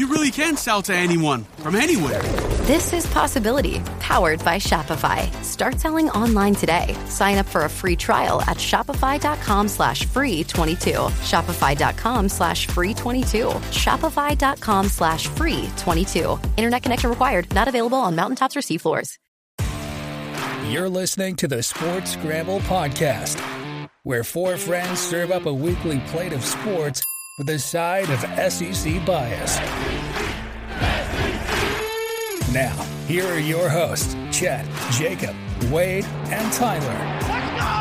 you really can sell to anyone from anywhere. This is Possibility, powered by Shopify. Start selling online today. Sign up for a free trial at shopify.com slash free 22. Shopify.com slash free 22. Shopify.com slash free 22. Internet connection required. Not available on mountaintops or seafloors. You're listening to the Sports Scramble Podcast, where four friends serve up a weekly plate of sports with a side of SEC bias. Now, here are your hosts, Chet, Jacob, Wade, and Tyler. Let's go!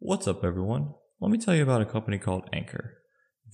What's up, everyone? Let me tell you about a company called Anchor.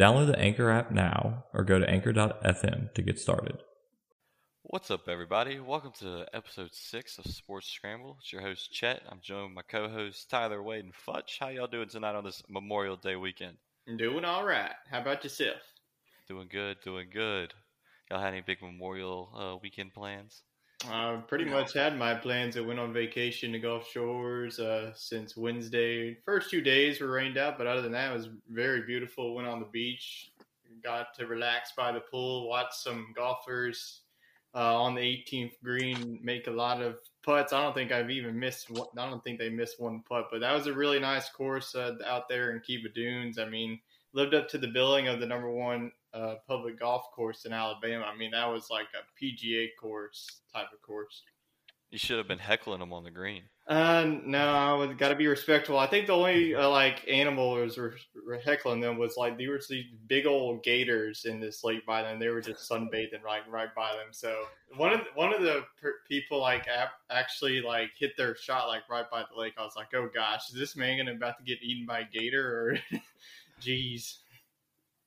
Download the Anchor app now or go to anchor.fm to get started. What's up, everybody? Welcome to episode six of Sports Scramble. It's your host Chet. I'm joined by my co-hosts Tyler, Wade, and Futch. How y'all doing tonight on this Memorial Day weekend? Doing all right. How about yourself? Doing good, doing good. Y'all had any big Memorial uh, weekend plans? I pretty much had my plans. I went on vacation to Gulf Shores uh, since Wednesday. First two days were rained out, but other than that, it was very beautiful. Went on the beach, got to relax by the pool, watch some golfers uh, on the 18th green make a lot of putts. I don't think I've even missed. One, I don't think they missed one putt, but that was a really nice course uh, out there in Kiva Dunes. I mean, lived up to the billing of the number one uh, public golf course in Alabama. I mean, that was like a PGA course type of course. You should have been heckling them on the green. Uh, no, I was got to be respectful. I think the only uh, like animal was were, were heckling them was like there was these big old gators in this lake by them. They were just sunbathing right right by them. So one of one of the per- people like actually like hit their shot like right by the lake. I was like, oh gosh, is this man gonna about to get eaten by a gator or? Jeez.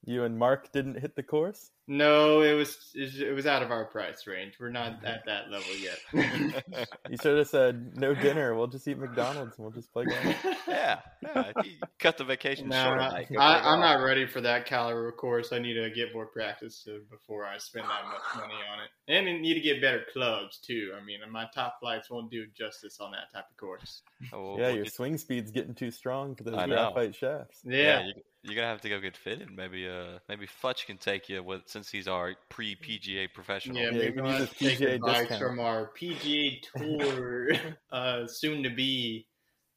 You and Mark didn't hit the course? No, it was it was out of our price range. We're not at that level yet. you should have said no dinner. We'll just eat McDonald's and we'll just play golf. yeah, yeah. cut the vacation no, short. I, I, am not ready for that caliber of course. I need to get more practice before I spend that much money on it, and I need to get better clubs too. I mean, my top flights won't do justice on that type of course. Oh, yeah, your swing speed's getting too strong for those graphite shafts. Yeah. yeah you, you're gonna have to go get fitted. Maybe uh maybe Futch can take you with since he's our pre PGA professional. Yeah, maybe we'll have to take advice from our PGA Tour uh, soon to be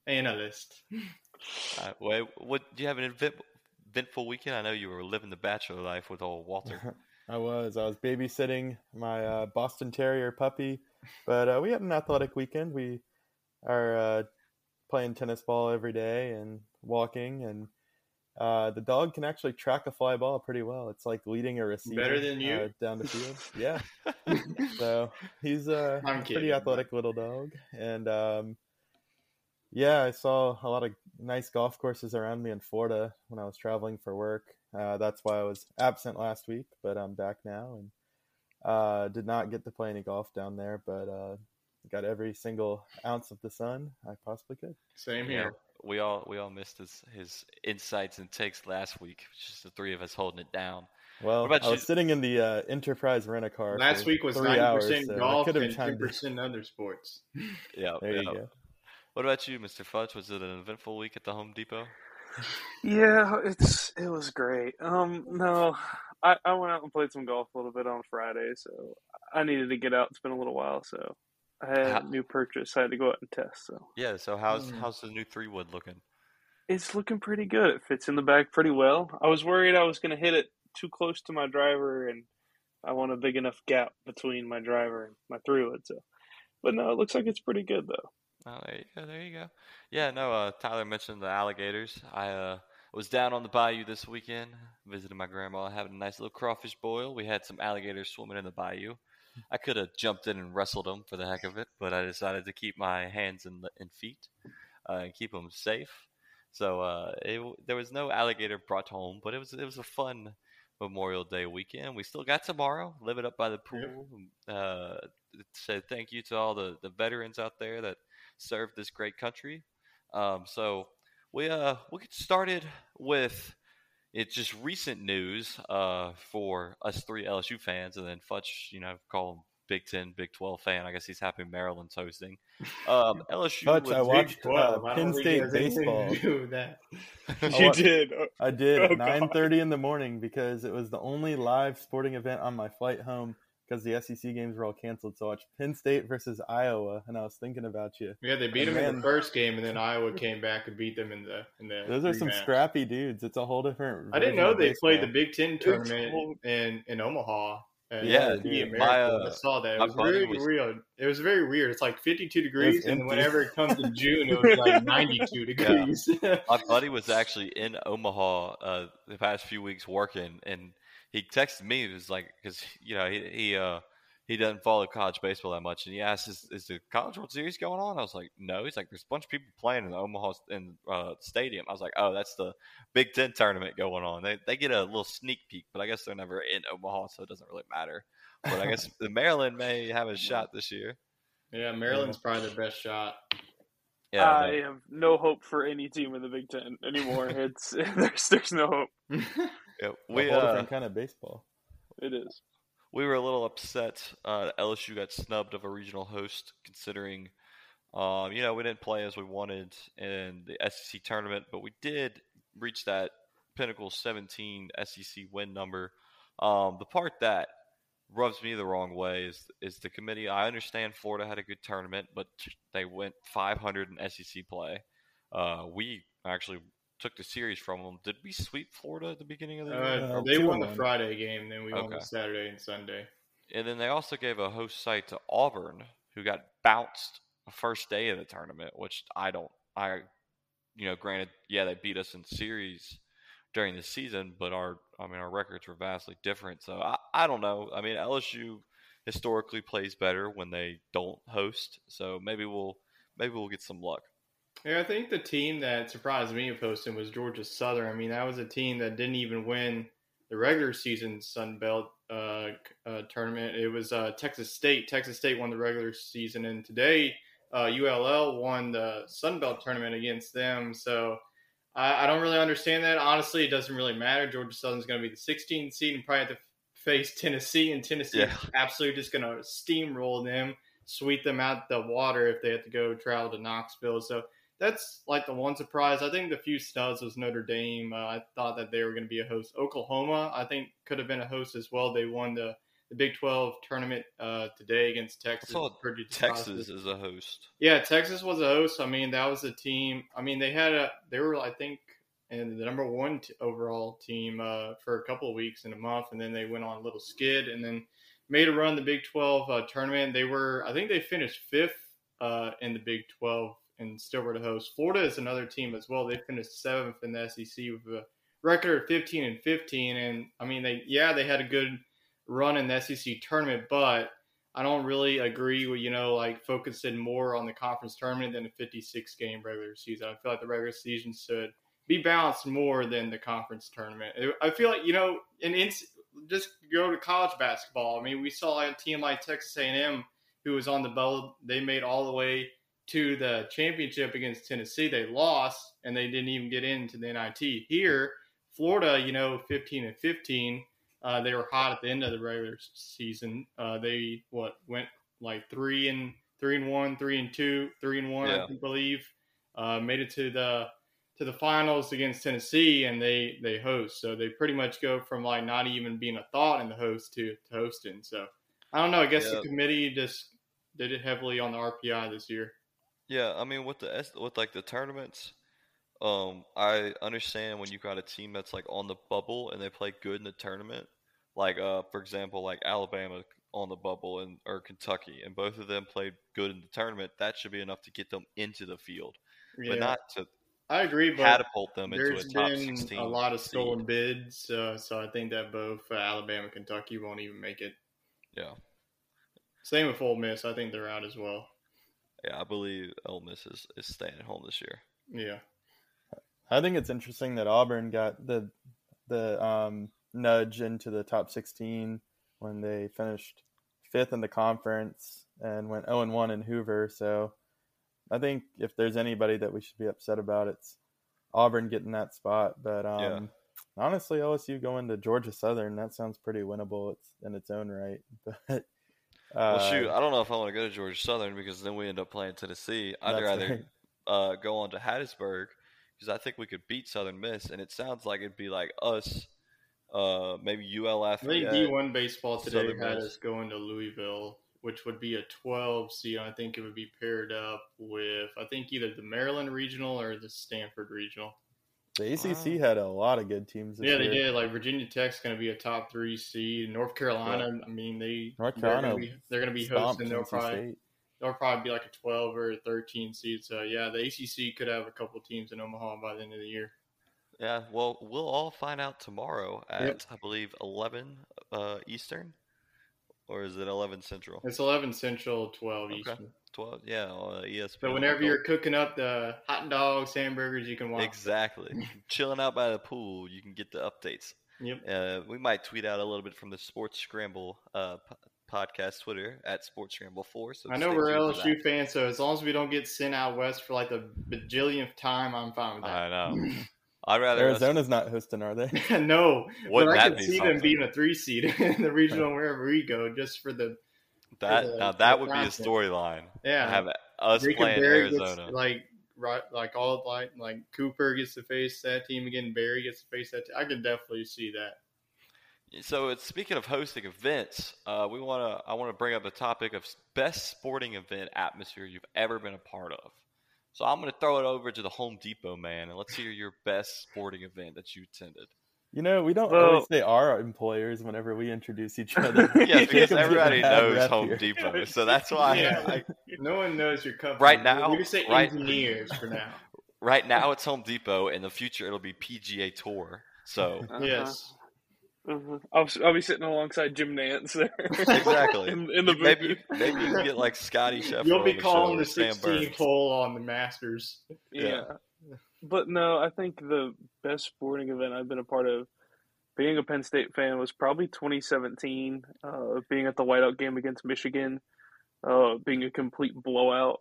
analyst. Uh, wait, what do you have an eventful weekend. I know you were living the bachelor life with old Walter. I was. I was babysitting my uh, Boston Terrier puppy, but uh, we had an athletic weekend. We are uh, playing tennis ball every day and walking, and uh, the dog can actually track a fly ball pretty well. It's like leading a receiver Better than you? uh, down the field. Yeah. so he's uh, I'm a kidding, pretty athletic little dog, and um, yeah, I saw a lot of nice golf courses around me in Florida when I was traveling for work. Uh, that's why I was absent last week, but I'm back now and uh, did not get to play any golf down there, but uh, got every single ounce of the sun I possibly could. Same here. We all we all missed his his insights and takes last week. Just the three of us holding it down. Well, What about I was sitting in the uh, Enterprise rent a car. Last week was three ninety hours, percent so golf and ten percent other sports. Yeah, There you go. What about you, Mr. Futch? Was it an eventful week at the Home Depot? Yeah, it's it was great. Um, no, I I went out and played some golf a little bit on Friday, so I needed to get out. It's been a little while, so I had How- a new purchase. I had to go out and test. So Yeah. So how's Hmm. how's the new three wood looking? it's looking pretty good. It fits in the bag pretty well. I was worried I was going to hit it too close to my driver, and I want a big enough gap between my driver and my three wood. So, but no, it looks like it's pretty good though. Oh, there you go. There you go. Yeah, no. Uh, Tyler mentioned the alligators. I uh, was down on the bayou this weekend, visiting my grandma, having a nice little crawfish boil. We had some alligators swimming in the bayou. I could have jumped in and wrestled them for the heck of it, but I decided to keep my hands and, and feet uh, and keep them safe. So uh, it, there was no alligator brought home, but it was it was a fun Memorial Day weekend. We still got tomorrow. Live it up by the pool. Uh, say thank you to all the, the veterans out there that served this great country. Um, so we uh we get started with it's just recent news uh for us three LSU fans, and then Futch, you know, call him Big Ten, Big Twelve fan. I guess he's happy Maryland's hosting. Um, LSU. Futch, was- I watched uh, 12. I Penn State it has anything baseball. to that. You wa- did. I did Oh, at 9:30 in the morning because it was the only live sporting event on my flight home because the SEC games were all canceled. So I watched Penn State versus Iowa, and I was thinking about you. Yeah, they beat And them in the first game, and then Iowa came back and beat them in the in the. Those are some rematch. scrappy dudes. It's a whole different. I didn't know they played the. Big Ten tournament in in Omaha. at Yeah, the dude. My, uh, I saw that. It was very was- weird. It was very weird. It's like 52 degrees, and empty. whenever it comes in June, it was like 92 degrees. my buddy was actually in Omaha uh, the past few weeks working, and he texted me. It was like because you know he he uh, he doesn't follow college baseball that much, and he asked, "Is, is the College World Series going on?" I was like, "No." He's like, "There's a bunch of people playing in the Omaha in uh, stadium." I was like, "Oh, that's the Big Ten tournament going on." They they get a little sneak peek, but I guess they're never in Omaha, so it doesn't really matter. But I guess the Maryland may have a shot this year. yeah, Maryland's probably the best shot. Yeah, I no. have no hope for any team in the Big Ten anymore. It's there's there's no hope. Yeah, A we whole uh, different kind of baseball. It is. we were a little upset. Uh, LSU got snubbed of a regional host, considering, um, you know, we didn't play as we wanted in the SEC tournament, but we did reach that pinnacle 17 SEC win number. Um, the part that rubs me the wrong way is is the committee. I understand Florida had a good tournament, but they went 500 in SEC play. Uh, we actually took the series from them. Did we sweep Florida at the beginning of the year? Uh, they won the. Friday game, then we won the Saturday and Sunday. And then they also gave a host site to Auburn, who got bounced the first day of the tournament, which I don't. I, you know, granted, yeah, they beat us in series during the season, but our, I mean, our records were vastly different. So I, I don't know. I mean, LSU historically plays better when they don't host. So maybe we'll, maybe we'll get some luck. Yeah, I think the team that surprised me of hosting was Georgia Southern. I mean, that was a team that didn't even win the regular season Sun Belt uh, uh, tournament. It was uh, Texas State. Texas State won the regular season, and today uh, ULL won the Sun Belt tournament against them. So I, I don't really understand that. Honestly, it doesn't really matter. Georgia Southern's going to be the 16th seed and probably have to face Tennessee, and Tennessee Yeah. is absolutely just going to steamroll them, sweep them out the water if they have to go travel to Knoxville. So that's like the one surprise. I think the few studs was Notre Dame. Uh, I thought that they were going to be a host. Oklahoma, I think, could have been a host as well. They won the, the Big 12 tournament uh, today against Texas. Texas is a host. Yeah, Texas was a host. I mean, that was a team. I mean, they had a. They were, I think, and the number one t- overall team uh, for a couple of weeks in a month, and then they went on a little skid, and then made a run the Big 12 uh, tournament. They were, I think, they finished fifth uh, in the Big 12 and still were the host. Florida is another team as well. They finished seventh in the SEC with a record of 15 and 15, and I mean, they yeah, they had a good run in the SEC tournament, but I don't really agree with you know like focusing more on the conference tournament than a 56 game regular season. I feel like the regular season should be balanced more than the conference tournament. I feel like you know, and just go to college basketball. I mean, we saw a team like Texas A&M who was on the bubble. They made all the way to the championship against Tennessee. They lost and they didn't even get into the NIT. Here, Florida, you know, 15 and 15. Uh, they were hot at the end of the regular season. Uh, they what went like three and three and one, three and two, three and one, yeah. I believe. Uh, made it to the to the finals against Tennessee, and they they host. So they pretty much go from like not even being a thought in the host to, to hosting. So I don't know. I guess yeah. the committee just did it heavily on the RPI this year. Yeah, I mean with the with like the tournaments, um, I understand when you got a team that's like on the bubble and they play good in the tournament. Like uh, for example, like Alabama on the bubble and or Kentucky, and both of them played good in the tournament. That should be enough to get them into the field, yeah. but not to I agree, but catapult them into a top been 16 a lot of stolen seed. bids, uh, so I think that both uh, Alabama and Kentucky won't even make it. Yeah. Same with Ole Miss. I think they're out as well. Yeah, I believe Ole Miss is, is staying at home this year. Yeah. I think it's interesting that Auburn got the the um, nudge into the top 16 when they finished fifth in the conference and went 0 1 in Hoover. So I think if there's anybody that we should be upset about, it's Auburn getting that spot. But um, yeah. honestly, LSU going to Georgia Southern that sounds pretty winnable. It's in its own right. But uh, well, shoot, I don't know if I want to go to Georgia Southern because then we end up playing Tennessee. I'd rather right. uh, go on to Hattiesburg because I think we could beat Southern Miss, and it sounds like it'd be like us. Uh, maybe ULF. I think D one baseball today Southern had Miss. us going to Louisville which would be a 12 seed. I think it would be paired up with, I think, either the Maryland Regional or the Stanford Regional. The ACC wow. had a lot of good teams. yeah, they did. Like Virginia Tech's going to be a top three seed. North Carolina, yeah. I mean, they North Carolina they're going to be, hosting. They'll probably they'll probably be like a 12 or a 13 seed. So yeah, the ACC could have a couple teams in Omaha by the end of the year. Yeah, well, we'll all find out tomorrow at yep. I believe 11 uh, Eastern or is it 11 Central? It's 11 Central, 12 okay. Eastern. 12, yeah, uh, ESPN. So whenever you're cooking up the hot dogs, hamburgers, you can watch. Exactly. Chilling out by the pool, you can get the updates. Yep. Uh, we might tweet out a little bit from the Sports Scramble uh, podcast Twitter at Sports Scramble Four. So I know we're LSU fans, so as long as we don't get sent out west for like the bajillionth time, I'm fine with that. I know. I'd rather Arizona's us... not hosting, are they? no, Wouldn't but I could see them being a three seed in the regional wherever we go, just for the that the, now that would be a storyline. Yeah, have us Jacob playing Berry Arizona, gets, like right, like all like like Cooper gets to face that team again. Barry gets to face that. Team. I can definitely see that. So, it's, speaking of hosting events, uh, we want to. I want to bring up a topic of best sporting event atmosphere you've ever been a part of. So I'm going to throw it over to the Home Depot man, and let's hear your best sporting event that you attended. You know, we don't well, always say our employers whenever we introduce each other. yeah, because everybody knows Home here. Depot, so that's why. Yeah, I, no one knows your company. Right now, we just say right, engineers for now. Right now, it's Home Depot. In the future, it'll be PGA Tour. So uh-huh. yes, uh-huh. I'll, I'll be sitting alongside Jim Nantz there. exactly. in, in, the booth. Maybe maybe you can get like Scotty Scheffler. You'll be the calling the 16th hole on the Masters. Yeah. yeah. But no, I think the best sporting event I've been a part of, being a Penn State fan, was probably 2017. Uh, being at the whiteout game against Michigan, uh, being a complete blowout.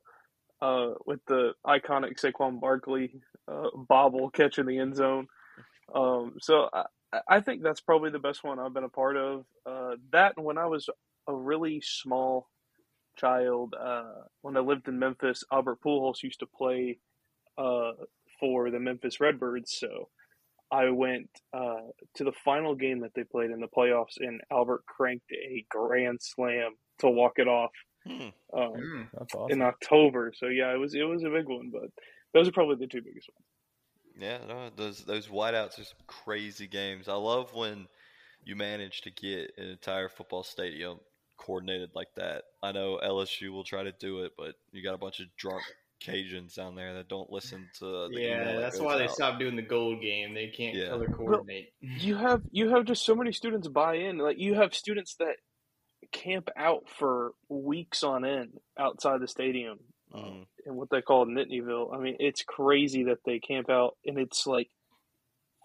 Uh, with the iconic Saquon Barkley uh, bobble catch in the end zone. Um, so I, I think that's probably the best one I've been a part of. Uh, that when I was a really small child, uh, when I lived in Memphis, Albert Pujols used to play uh, for the Memphis Redbirds. So I went uh, to the final game that they played in the playoffs, and Albert cranked a grand slam to walk it off hmm. um, mm, awesome. in October. So yeah, it was it was a big one, but those are probably the two biggest ones. Yeah, no, those those whiteouts are some crazy games. I love when you manage to get an entire football stadium coordinated like that. I know LSU will try to do it, but you got a bunch of drunk Cajuns down there that don't listen to the Yeah, email that's goes why they out. stopped doing the gold game. They can't Yeah. color Well, coordinate. you have you have just so many students buy in. Like you have students that camp out for weeks on end outside the stadium Mhm. in what they call Nittanyville. I mean, it's crazy that they camp out and it's like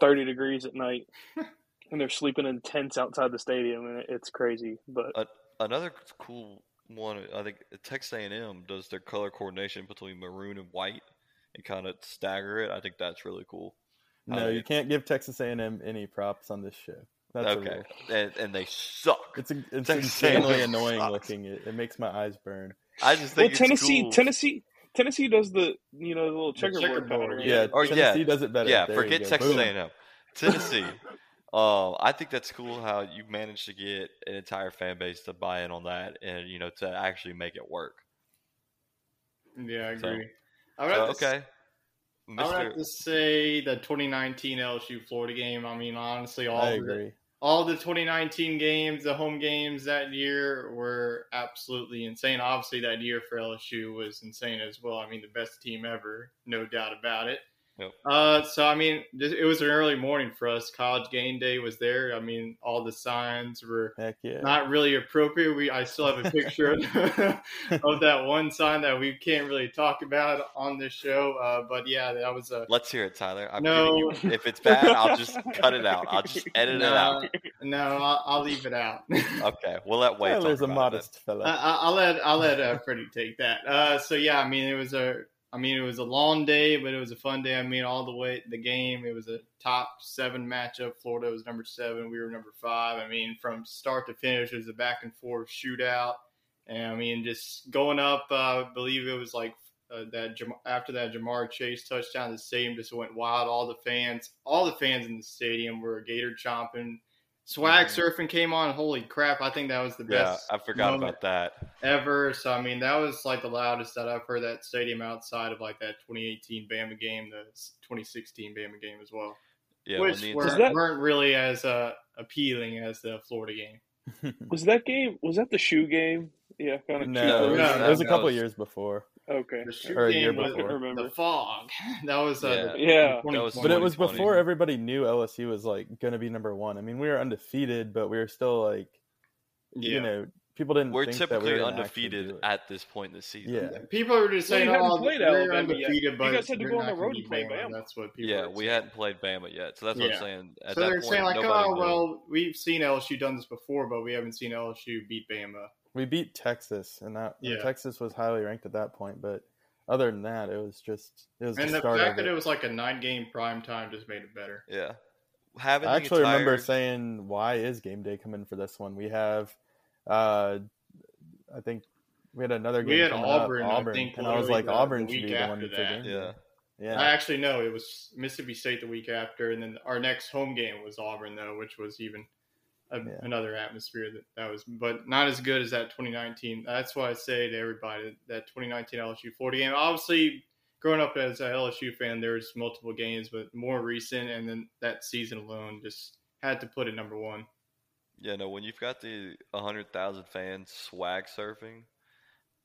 thirty degrees at night, and they're sleeping in tents outside the stadium, and it's crazy. But A- another cool one, I think Texas A&M does their color coordination between maroon and white and kind of stagger it. I think that's really cool. No, they- you can't give Texas A&M any props on this show. That's okay, rule. and, and they suck. It's a, it's insanely A&M annoying sucks. looking. It, it makes my eyes burn. I just well, think it's Tennessee, cool. Tennessee, Tennessee does the you know the little checkerboard, checkerboard, pattern. Yeah, Or oh, Tennessee yeah, does it better. Yeah, There forget. Texas Boom. A&M. Tennessee. um, I think that's cool how you managed to get an entire fan base to buy in on that, and you know to actually make it work. Yeah, I So- agree. I would So, have to, okay, I would have to say the 2019 LSU Florida game. I mean, honestly, all I of the, agree. all the 2019 games, the home games that year were absolutely insane. Obviously, that year for LSU was insane as well. I mean, the best team ever, no doubt about it. Yep. Uh, so I mean, it was an early morning for us. College game day was there. I mean, all the signs were Heck yeah. not really appropriate. We I still have a picture of that one sign that we can't really talk about on this show. Uh, but yeah, that was a Let's hear it, Tyler. I'm No. you. If it's bad, I'll just cut it out. I'll just edit it out. no. I'll, I'll leave it out. Okay, we'll let Wade Tyler's talk a about it. modest fella. I, I- I'll let I'll let uh, Freddie take that. Uh, so yeah, I mean it was a I mean it was a long day, but it was a fun day. I mean all the way the game, it was a top seven matchup. Florida was number seven, we were number five. I mean from start to finish, it was a back and forth shootout, and I mean just going up. Uh, I believe it was like. Uh, that after that Ja'Marr Chase touchdown, the stadium just went wild. All the fans, all the fans in the stadium were gator chomping. Swag surfing came on. Holy crap! I think that was the Mm-hmm. Yeah, best. I forgot about that. ever. So I mean, that was like the loudest that I've heard that stadium outside of like that 2018 Bama game, the 2016 Bama game as well, Yeah, which the- weren't, that- weren't really as uh, appealing as the Florida game. was that game? Was that the shoe game? Yeah, kind of. no, No, it was, no, it was a couple was- years before. Okay. The shoot Or a year game was before. Remember. the fog. That was uh, the Yeah. Was But it was before everybody knew LSU was like going to be number one. I mean, we were undefeated, but we were still like, yeah. you know, people didn't. We're think that typically we were undefeated at this point in the season. Yeah, People were just Well, saying, you haven't "Oh, played they're Alabama yet. undefeated," You guys had to go on the road gonna play beat Bama. That's what people. Yeah, we hadn't played Bama yet, so that's what Yeah. I'm saying. At So that they're point, saying like, "Oh, well, we've seen LSU done this before, but we haven't seen LSU beat Bama." We beat Texas, and that Yeah. Texas was highly ranked at that point. But other than that, it was just it was And the the start fact of that it. it was like a nine game prime time just made it better. Yeah, having I the actually remember saying, "Why is game day coming for this one?" We have, uh, I think we had another game. We had Auburn, up, I Auburn, think, and I was like, the- Auburn the should week be the one after for that. game. Yeah. Yeah, I actually know it was Mississippi State the week after, and then our next home game was Auburn though, which was even a, Yeah. another atmosphere that that was, but not as good as that 2019. That's why I say to everybody that 2019 LSU 40 game. Obviously, growing up as a LSU fan, there's multiple games, but more recent, and then that season alone just had to put it number one. Yeah, no, when you've got the 100,000 fans swag surfing,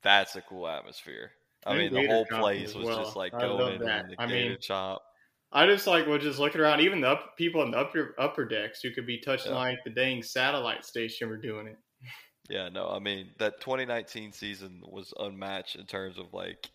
that's a cool atmosphere. I mean, the whole place was well. just like I going that. in the I mean, chomp. I just like was just looking around, even the up, people in the upper upper decks who could be touching Yeah. like the dang satellite station were doing it. Yeah, no, I mean that 2019 season was unmatched in terms of like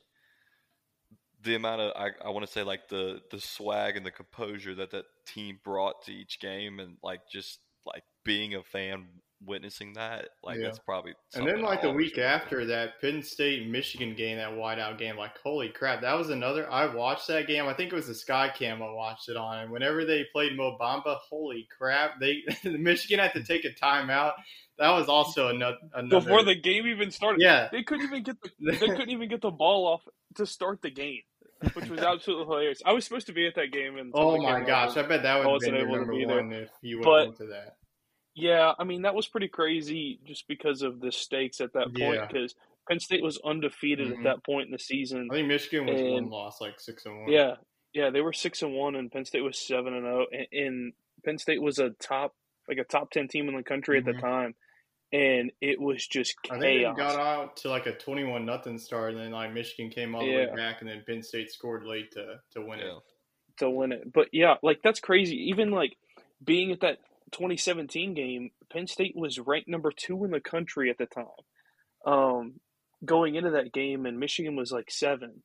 the amount of I, I want to say like the the swag and the composure that that team brought to each game and like just like being a fan witnessing that like Yeah. that's probably And then like the week after that Penn State Michigan game, that whiteout game, like holy crap, that was another. I watched that game. I think it was the Sky Cam I watched it on. And whenever they played Mo Bamba, holy crap, they Michigan had to take a timeout. That was also another. another Before the game even started, Yeah. they couldn't even get the they couldn't even get the ball off to start the game, which was absolutely hilarious. I was supposed to be at that game, and Oh my gosh, I bet that would have wasn't been your able to number be one if you would have went to that. Yeah, I mean that was pretty crazy, just because of the stakes at that point. Yeah. Because Penn State was undefeated Mhm. at that point in the season. I think Michigan was one And- loss, like six and one. Yeah, Yeah, they were six and one, and Penn State was seven and zero. And Penn State was a top, like a top ten team in the country at the Mhm. time, and it was just I think it chaos. got out to like a twenty-one nothing start, and then like Michigan came all the Yeah. way back, and then Penn State scored late to to win it. to win it. But yeah, like that's crazy. Even like being at that 2017 game, Penn State was ranked number two in the country at the time. Um, going into that game, and Michigan was like seven,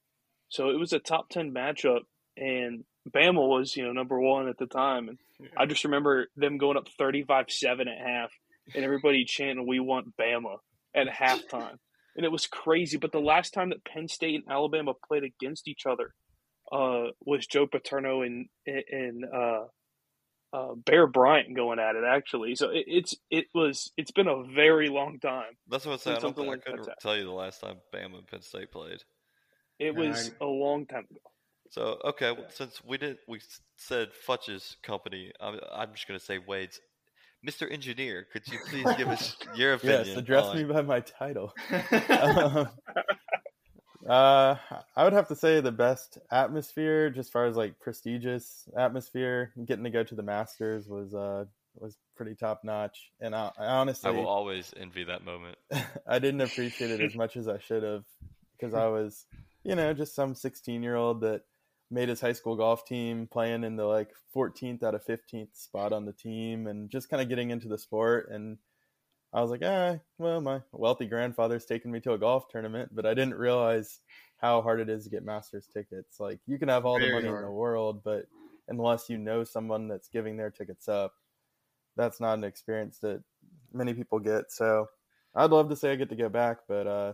so it was a top 10 matchup, and Bama was you know number one at the time, and I just remember them going up 35-7 at half, and everybody chanting "We want Bama" at halftime. And it was crazy, but the last time that Penn State and Alabama played against each other, uh, was Joe Paterno and and uh, uh, Bear Bryant going at it actually. So it, it's it was it's been a very long time. That's what I said. I, don't something think, I like couldn't that's tell you the last time Bama and Penn State played. It was a long time ago. So okay, well, since we did, we said Futch's company. I'm, I'm just gonna say Wade's. Mr. Engineer, could you please give us your opinion? Yes, address on- me by my title. Um, uh, I would have to say the best atmosphere, just as far as like prestigious atmosphere. Getting to go to the Masters was uh was pretty top notch, and I, I honestly I will always envy that moment. I didn't appreciate it as much as I should have because I was, you know, just some 16 year old that made his high school golf team playing in the like 14th out of 15th spot on the team and just kind of getting into the sport. And I was like, ah, well, my wealthy grandfather's taking me to a golf tournament, but I didn't realize how hard it is to get Masters tickets. Like, you can have all the Very money in the world, but unless you know someone that's giving their tickets up, that's not an experience that many people get. So I'd love to say I get to go back, but uh,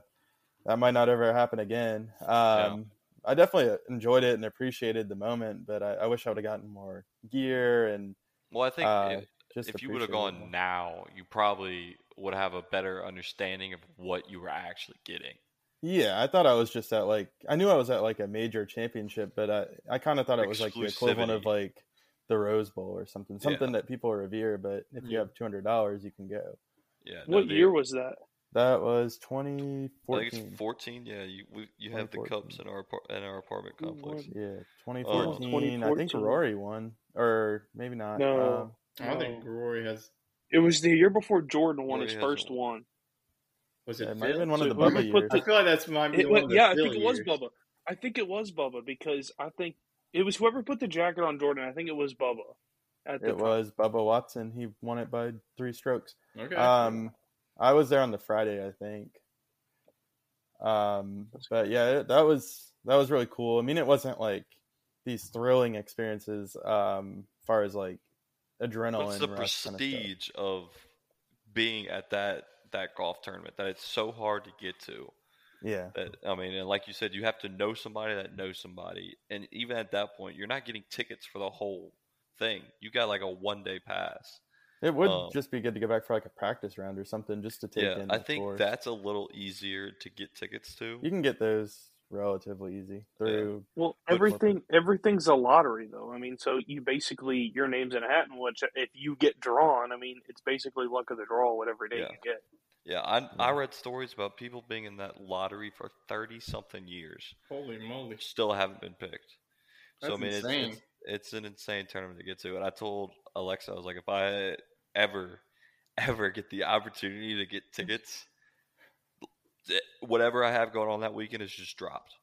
that might not ever happen again. Um, I definitely enjoyed it and appreciated the moment, but I, I wish I would have gotten more gear and. Well, I think uh, if, just if you would have gone now, you probably would have a better understanding of what you were actually getting. Yeah, I thought I was just at like I knew I was at like a major championship, but I I kind of thought it was like the equivalent of like the Rose Bowl or something, Yeah. something that people revere. But if you Yeah. have two hundred dollars, you can go. Yeah. no, What the- year was that? That was twenty fourteen. Yeah, you we, you have the cups in our in our apartment complex. Yeah, twenty fourteen. Um. I think 2014. Rory won, or maybe not. No. Um, I don't think Rory has. It was the year before Jordan won Rory his first one. Was it? it might have been one of the whoever Bubba put years. the- I feel like that's might be It one wa- of the yeah, I Phil think it was years. Bubba. I think it was Bubba because I think it was whoever put the jacket on Jordan. I think it was Bubba. At It time. was Bubba Watson. He won it by three strokes. Okay. Um, I was there on the Friday, I think. Um, but yeah, that was that was really cool. I mean, it wasn't like these thrilling experiences. Um, far as like adrenaline. What's the rush kind of prestige of being at that that golf tournament that it's so hard to get to? Yeah. That I mean, and like you said, you have to know somebody that knows somebody, and even at that point, you're not getting tickets for the whole thing. You got like a one day pass. It would Um, just be good to go back for like a practice round or something, just to take yeah, in. I think course. that's a little easier to get tickets to. you can get those relatively easy through. Well, But- everything everything's a lottery though. I mean, so you basically your name's in a hat, and which if you get drawn, I mean, it's basically luck of the draw, whatever day Yeah. you get. Yeah, I I read stories about people being in that lottery for thirty something years, Holy moly! still haven't been picked. That's so I mean, it's, insane. it's it's an insane tournament to get to. And I told Alexa, I was like, if I ever ever get the opportunity to get tickets, th- whatever I have going on that weekend is just dropped.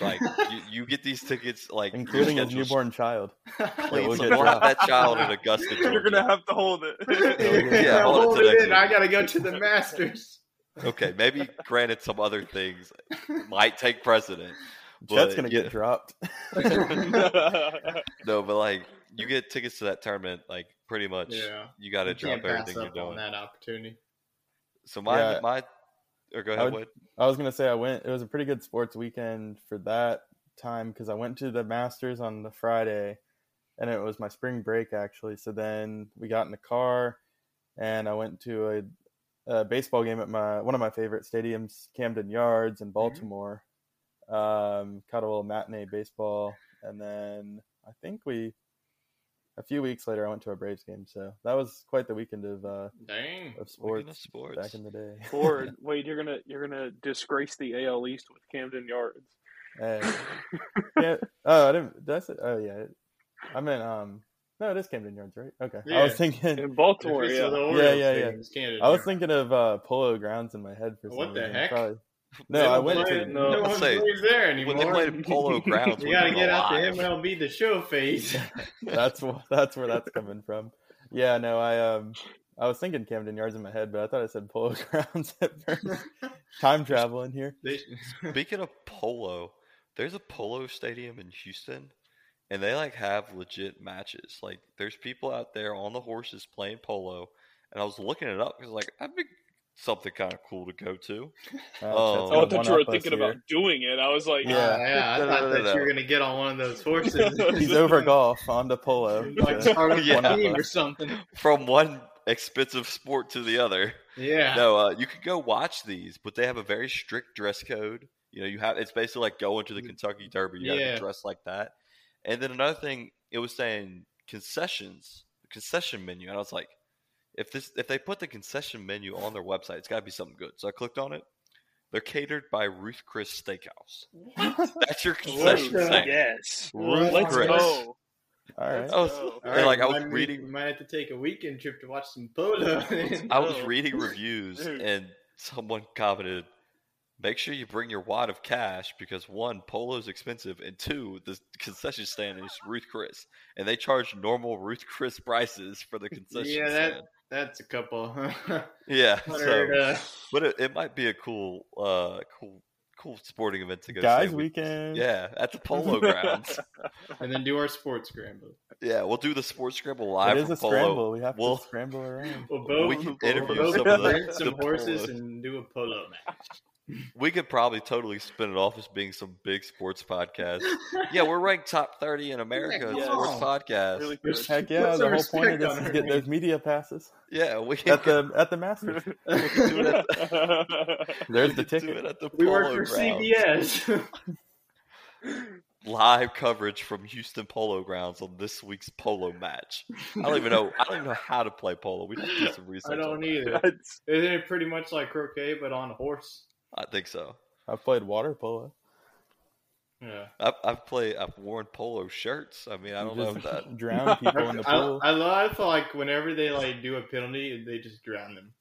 Like you, you get these tickets, like including a newborn child. that clean. will So get we'll have that child in Augusta, You're gonna have to hold it. Yeah, hold it hold to it in. week. I gotta go to the Masters. Okay, maybe granted some other things might take precedent. Chet's but gonna yeah. get dropped. No, but like you get tickets to that tournament, like pretty much Yeah. you got to You drop can't pass everything you're up on doing. that opportunity. So my Yeah. my or go I, would- I was gonna say I went. It was a pretty good sports weekend for that time because I went to the Masters on the Friday, and it was my spring break actually. So then we got in the car, and I went to a, a baseball game at my one of my favorite stadiums, Camden Yards in Baltimore. Um, caught a little matinee baseball, and then I think we. A few weeks later, I went to a Braves game, so that was quite the weekend of uh, Dang. of sports, of sports. back in the day. Ford, wait, you're gonna you're gonna disgrace the AL East with Camden Yards. Hey. yeah. Oh, I didn't. Did I say? Oh, yeah. I meant um. No, it is Camden Yards, right? Okay. I was thinking In Baltimore, yeah. Yeah, yeah, yeah. I was thinking of uh, Polo Grounds in my head for some What the reason. heck? Probably. They No, I went play- to. No No. one I'll say, plays there anymore. When they played Polo Grounds, we we gotta get out the alive. MLB the show phase. that's wh- that's where that's coming from. Yeah, no, I um, I was thinking Camden Yards in my head, but I thought I said Polo Grounds at first. Time traveling here. Speaking of polo, there's a polo stadium in Houston, and they like have legit matches. Like there's people out there on the horses playing polo, and I was looking it up because like that'd be something kind of cool to go to. Uh. Oh, I thought you were thinking here. about doing it. I was like, Yeah. Uh, yeah, I No, no, thought no, that you were gonna get on one of those horses. He's over golf on onto polo. like so start Yeah. a team or something. From one expensive sport to the other. Yeah. No, uh, you could go watch these, but they have a very strict dress code. You know, you have it's basically like going to the Kentucky Derby. You have Yeah. to dress like that. And then another thing, it was saying concessions, concession menu, and I was like, if this if they put the concession menu on their website, it's got to be something good. So I clicked on it. They're catered by Ruth Chris Steakhouse. That's your concession the- stand. yes. Ruth Let's Chris. go. All right. I was, go. and, All like I was might- reading We might have to take a weekend trip to watch some polo. I was reading reviews Dude. and someone commented, make sure you bring your wad of cash because one, polo's expensive, and two, the concession stand is Ruth Chris, and they charge normal Ruth Chris prices for the concession yeah, that stand. That's a couple. Yeah, so uh, but it, it might be a cool, uh, cool, cool sporting event to go. Guys see. We- weekend. Yeah, at the polo grounds. and then do our sports scramble. yeah, we'll do the sports scramble live It is a polo. scramble. We have We'll- to scramble around. We'll both, We can we'll interview some of the- some the horses polos. and do a polo match. We could probably totally spin it off as being some big sports podcast. yeah, we're ranked top 30 in America Yeah, sports come podcast. Really. Heck yeah! Put The whole point of respect this is get those media passes yeah, we can at the at the Masters. we can do it at the, There's we the can do ticket. it at the We work for grounds. CBS. Live coverage from Houston Polo Grounds on this week's polo match. I don't even know. I don't even know how to play polo. We should do some research. I don't either. That's- Isn't it pretty much like croquet but on a horse? I think so. I've played water polo. Yeah. I've, I've played. I've worn polo shirts. I mean, I don't know if that. drown people in the I, pool. I love like whenever they like do a penalty, they just drown them.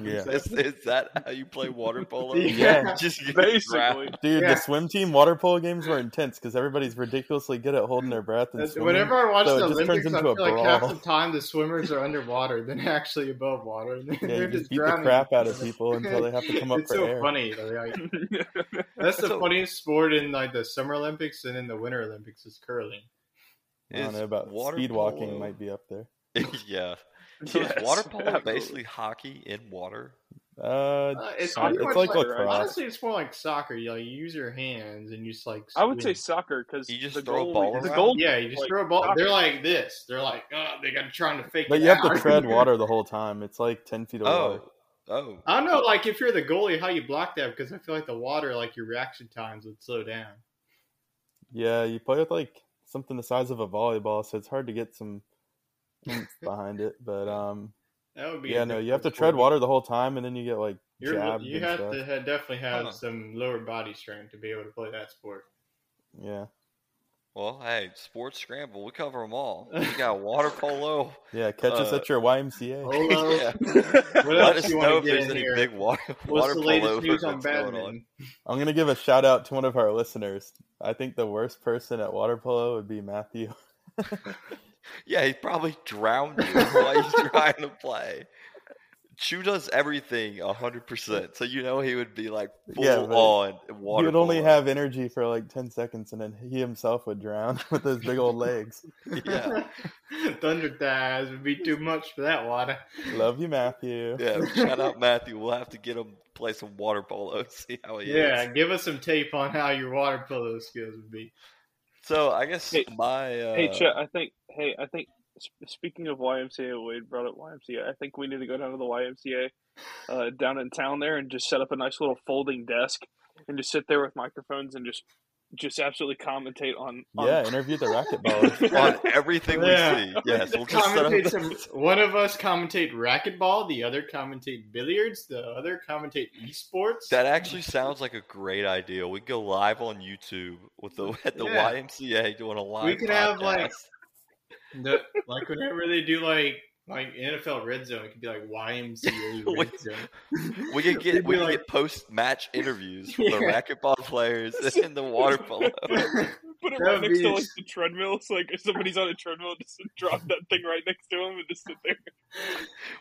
Yeah. Is, is that how you play water polo? Yeah. just Basically. Dude, Yeah. the swim team water polo games were intense because everybody's ridiculously good at holding their breath and That's- swimming. Whenever I watch so the just Olympics, turns I into feel a like half the time the swimmers are underwater than actually above water. and Yeah, They're you just just beat the crap out of people until they have to come up it's for so air. funny. like, that's the funniest sport in like the Summer Olympics and in the Winter Olympics is curling. I don't know about water speed walking polo- might be up there. yeah. So Yes, is water polo absolutely. basically hockey in water? Uh, Uh, it's Soccer. It's much like lacrosse. Honestly, it's more like soccer. You, like, you use your hands and you just like. I would say soccer because You just the throw a ball the goal. Yeah, you just like throw a ball. soccer. They're like this. They're like, oh, they got to trying to fake but it you have to tread water the whole time. It's like ten feet of water. Oh, oh. I don't know, like if you're the goalie, how you block that because I feel like the water, like your reaction times would slow down. Yeah, you play with like something the size of a volleyball, so it's hard to get some oomph behind it. But um, That would be. yeah, no, you have to tread water the whole time, and then you get like You're, jabbed you and have stuff. to ha- definitely have some lower body strength to be able to play that sport. Yeah, Well, hey, sports scramble. We cover them all. We got water polo. yeah. Catch us Uh, at your YMCA. Polo. Yeah. What Let else us you know want if to get there's in any here? big water, What's water the latest polo news on events going on. badminton? I'm gonna give a shout out to one of our listeners. I think the worst person at water polo would be Matthew. Yeah, he probably drowned you while he's trying to play. Chew does everything hundred percent, so you know he would be like full Yeah, but on he would only have energy for like ten seconds, and then he himself would drown with those big old legs. yeah, Thunder thighs would be too much for that water. Love you, Matthew. yeah. Shout out Matthew. We'll have to get him play some water polo and see how he Yeah, is. Yeah, give us some tape on how your water polo skills would be. So I guess Hey- my uh, Hey, Chet, I think. Hey, I think. Speaking of YMCA, Wade brought up YMCA. I think we need to go down to the YMCA uh, down in town there and just set up a nice little folding desk and just sit there with microphones and just just absolutely commentate on. on Yeah, interview the racquetballers. on everything Yeah. we see. Yes, we'll just set up commentate the- some, one of us commentate racquetball, the other commentate billiards, the other commentate esports. That actually sounds like a great idea. We go live on YouTube with the at the Yeah. YMCA doing a live. we could have like the like whenever they do like like NFL Red Zone, it could be like YMCA We- Red Zone. we could get we could like- get post match interviews from the Yeah. racquetball players and the water polo. Put it That right next be- to like the treadmill. So like if somebody's on a treadmill, just drop that thing right next to him and just sit there.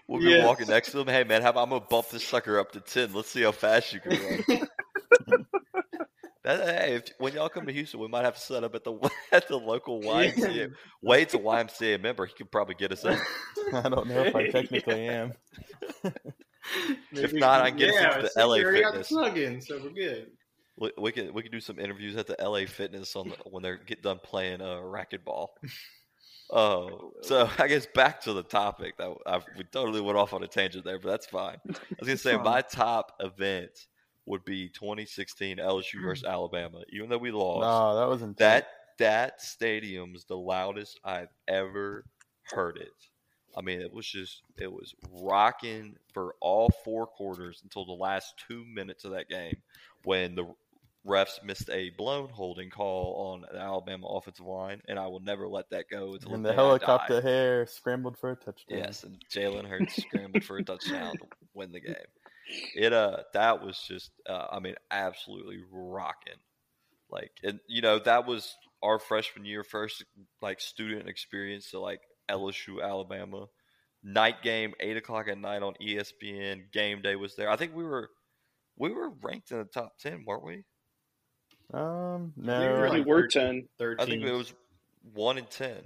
We'll be Yes. walking next to them. Hey man, how about I'm gonna bump this sucker up to ten? Let's see how fast you can run. That, hey, if, when y'all come to Houston, we might have to set up at the at the local YMCA. Wade's a YMCA member. He could probably get us in. I don't know if I technically am. If not, I can get us into the LA we already got the Fitness. plug-in, so we're good. We, we could we could do some interviews at the LA Fitness on the, when they get done playing uh, racquetball. Oh, so I guess back to the topic that I, we totally went off on a tangent there, but that's fine. I was gonna say my top event would be 2016 LSU versus mm. Alabama. Even though we lost, No, that was intense. that that stadium's the loudest I've ever heard it. I mean, it was just it was rocking for all four quarters until the last two minutes of that game when the refs missed a blown holding call on the Alabama offensive line, and I will never let that go until and the the helicopter hair scrambled for a touchdown. Yes, and Jalen Hurts scrambled for a touchdown to win the game. It uh that was just uh, I mean absolutely rocking. Like and you know that was our freshman year first like student experience to like LSU Alabama night game eight o'clock at night on ESPN. Game day was there. I think we were we were ranked in the top ten, weren't we? Um, We no, were We like were 13. ten. I think it was one and ten.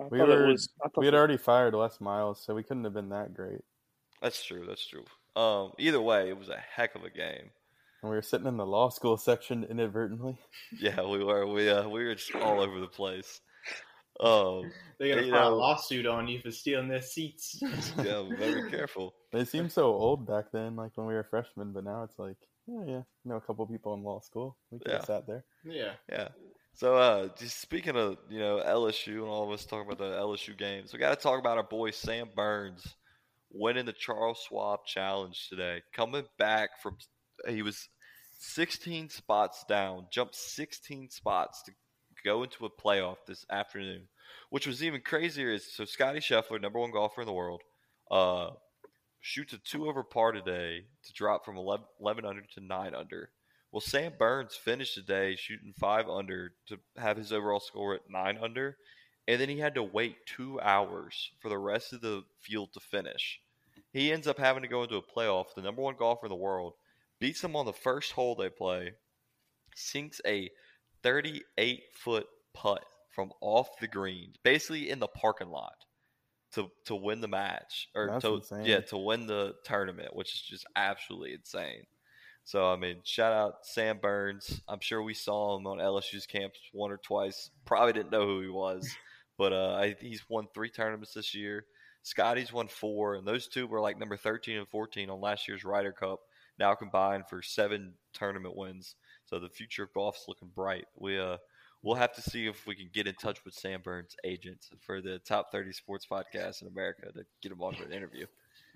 I we were. was. I we had already fired Les Miles, so we couldn't have been that great. That's true. That's true. Um, either way, it was a heck of a game. And we were sitting in the law school section inadvertently. Yeah, we were. We uh, we were just all over the place. Um, They're gonna you file a know, lawsuit on you for stealing their seats. yeah, very careful. They seemed so old back then, like when we were freshmen, but now it's like, oh yeah, I know a couple people in law school. We could have sat there. yeah. Yeah. So, uh, just speaking of you know LSU and all of us talking about the LSU games, we got to talk about our boy Sam Burns winning the Charles Schwab Challenge today. Coming back from he was 16 spots down, jumped 16 spots to go into a playoff this afternoon, which was even crazier. Is so Scotty Scheffler, number one golfer in the world, uh, shoots a two over par today to drop from 11, 11 under to nine under. Well, Sam Burns finished today shooting five under to have his overall score at nine under, and then he had to wait two hours for the rest of the field to finish. He ends up having to go into a playoff. The number one golfer in the world beats him on the first hole they play, sinks a 38 foot putt from off the green, basically in the parking lot, to to win the match or That's to insane. yeah to win the tournament, which is just absolutely insane. So I mean, shout out Sam Burns. I'm sure we saw him on LSU's camps one or twice. Probably didn't know who he was, but uh, I, he's won three tournaments this year. Scotty's won four, and those two were like number 13 and 14 on last year's Ryder Cup. Now combined for seven tournament wins. So the future of golf's looking bright. We uh, we'll have to see if we can get in touch with Sam Burns' agent for the top 30 sports podcast in America to get him on for an interview.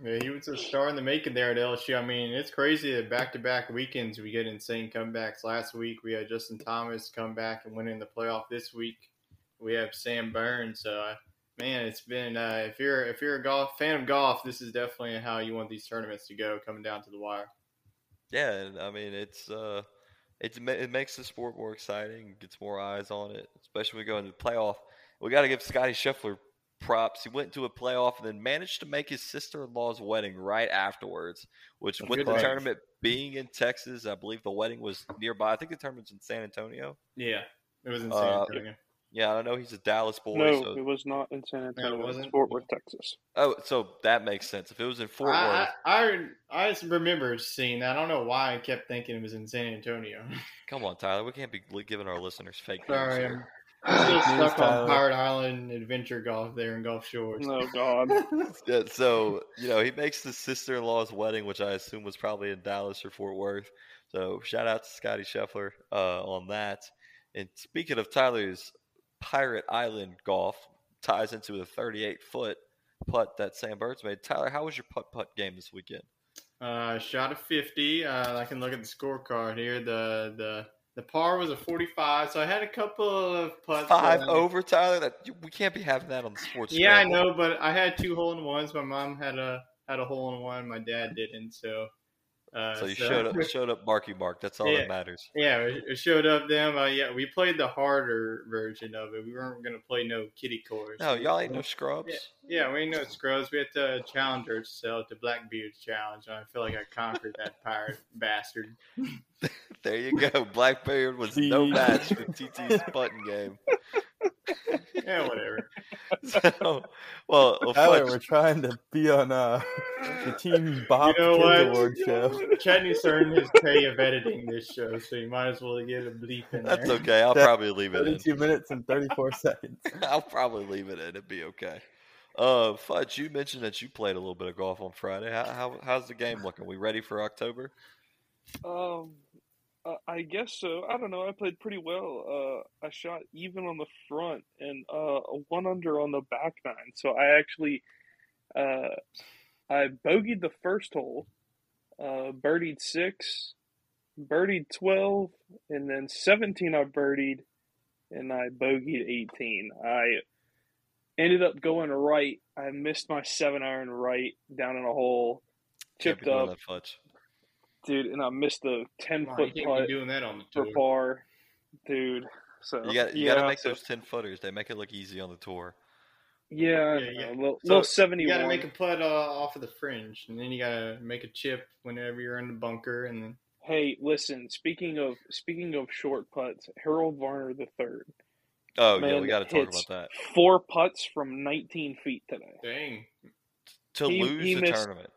Yeah, he was a star in the making there at LSU. I mean, it's crazy that back to back weekends we get insane comebacks. Last week we had Justin Thomas come back and win in the playoff. This week we have Sam Burns. So, uh, man, it's been uh, if you're if you're a golf fan of golf, this is definitely how you want these tournaments to go, coming down to the wire. Yeah, and I mean it's uh, it's it makes the sport more exciting, gets more eyes on it, especially when we go into the playoff. We got to give Scotty Scheffler props. He went to a playoff and then managed to make his sister-in-law's wedding right afterwards. Which, That's with the tournament being in Texas, I believe the wedding was nearby. I think the tournament's in San Antonio. Yeah, it was in San Uh, Antonio. Yeah, I know he's a Dallas boy. No, so, it was not in San Antonio. it was wasn't? Fort Worth, Texas. oh, so that makes sense. If it was in Fort Worth, I, I I I just remember seeing that. I don't know why I kept thinking it was in San Antonio. come on, Tyler, we can't be giving our listeners fake news Sorry, here. I'm, I'm still News, stuck on Tyler. Pirate Island Adventure Golf there in Gulf Shores. Oh God. Yeah, so you know he makes his sister-in-law's wedding, which I assume was probably in Dallas or Fort Worth. So shout out to Scotty Scheffler uh, on that. And speaking of Tyler's Pirate Island golf, ties into the 38 foot putt that Sam Burns made. Tyler, how was your putt putt game this weekend? Uh, shot a 50. Uh, I can look at the scorecard here. The the the par was a 45, so I had a couple of putts. Five that- over, Tyler. That we can't be having that on the sports. Yeah, I know, but I had two hole in ones. My mom had a had a hole in one. My dad didn't. So, uh, So you showed up, showed up, Marky Mark. That's all Yeah. that matters. Yeah, it it showed up them. Uh, yeah, we played the harder version of it. We weren't gonna play no kitty course. No, y'all ain't no scrubs. Yeah, yeah, we ain't no scrubs. We had to challenge ourselves to Blackbeard's challenge, and I feel like I conquered that pirate bastard. There you go. Blackbeard was no match for TT's button game. Yeah, whatever. So, well, well, Tyler, Futch- we're trying to be on uh, the Team Bob You know Kids what? Award show. Chetney's earned his pay of editing this show, so you might as well get a bleep in there. That's okay. I'll That- probably leave it in. 32 minutes and 34 seconds. I'll probably leave it in. It'd be okay. Uh, Futch, you mentioned that you played a little bit of golf on Friday. How, how how's the game looking? We ready for October? Um, uh, I guess so. I don't know. I played pretty well. Uh, I shot even on the front and uh, a one under on the back nine. So I actually, uh, I bogeyed the first hole, uh, birdied six, birdied twelve, and then seventeen I birdied, and I bogeyed eighteen. I ended up going right. I missed my seven iron right down in a hole, chipped up. Dude, and I missed the ten Come on, foot you can't putt be doing that on the for tour. par, dude. So You got you yeah, got to make so- those ten footers. They make it look easy on the tour. Yeah, Yeah, yeah. A little, So, little seventy You got to make a putt uh, off of the fringe, and then you got to make a chip whenever you're in the bunker, and then Hey, listen. Speaking of speaking of short putts, Harold Varner the third. Oh yeah, we got to talk about that. Four putts from nineteen feet today. dang, To He- lose he the missed- tournament,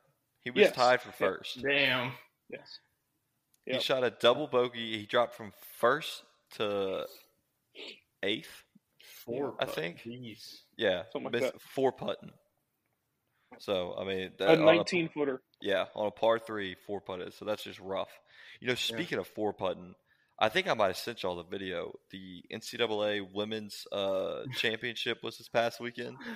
he was Yes. tied for first. damn. Yes. He shot a double bogey. He dropped from first to eighth. Four, I think. Jeez. Yeah, Something like that. four putting. So I mean, that, A on nineteen footer. yeah, on a par three, four putted. So that's just rough. You know, speaking of four putting, I think I might have sent y'all the video. The NCAA Women's uh, Championship was this past weekend.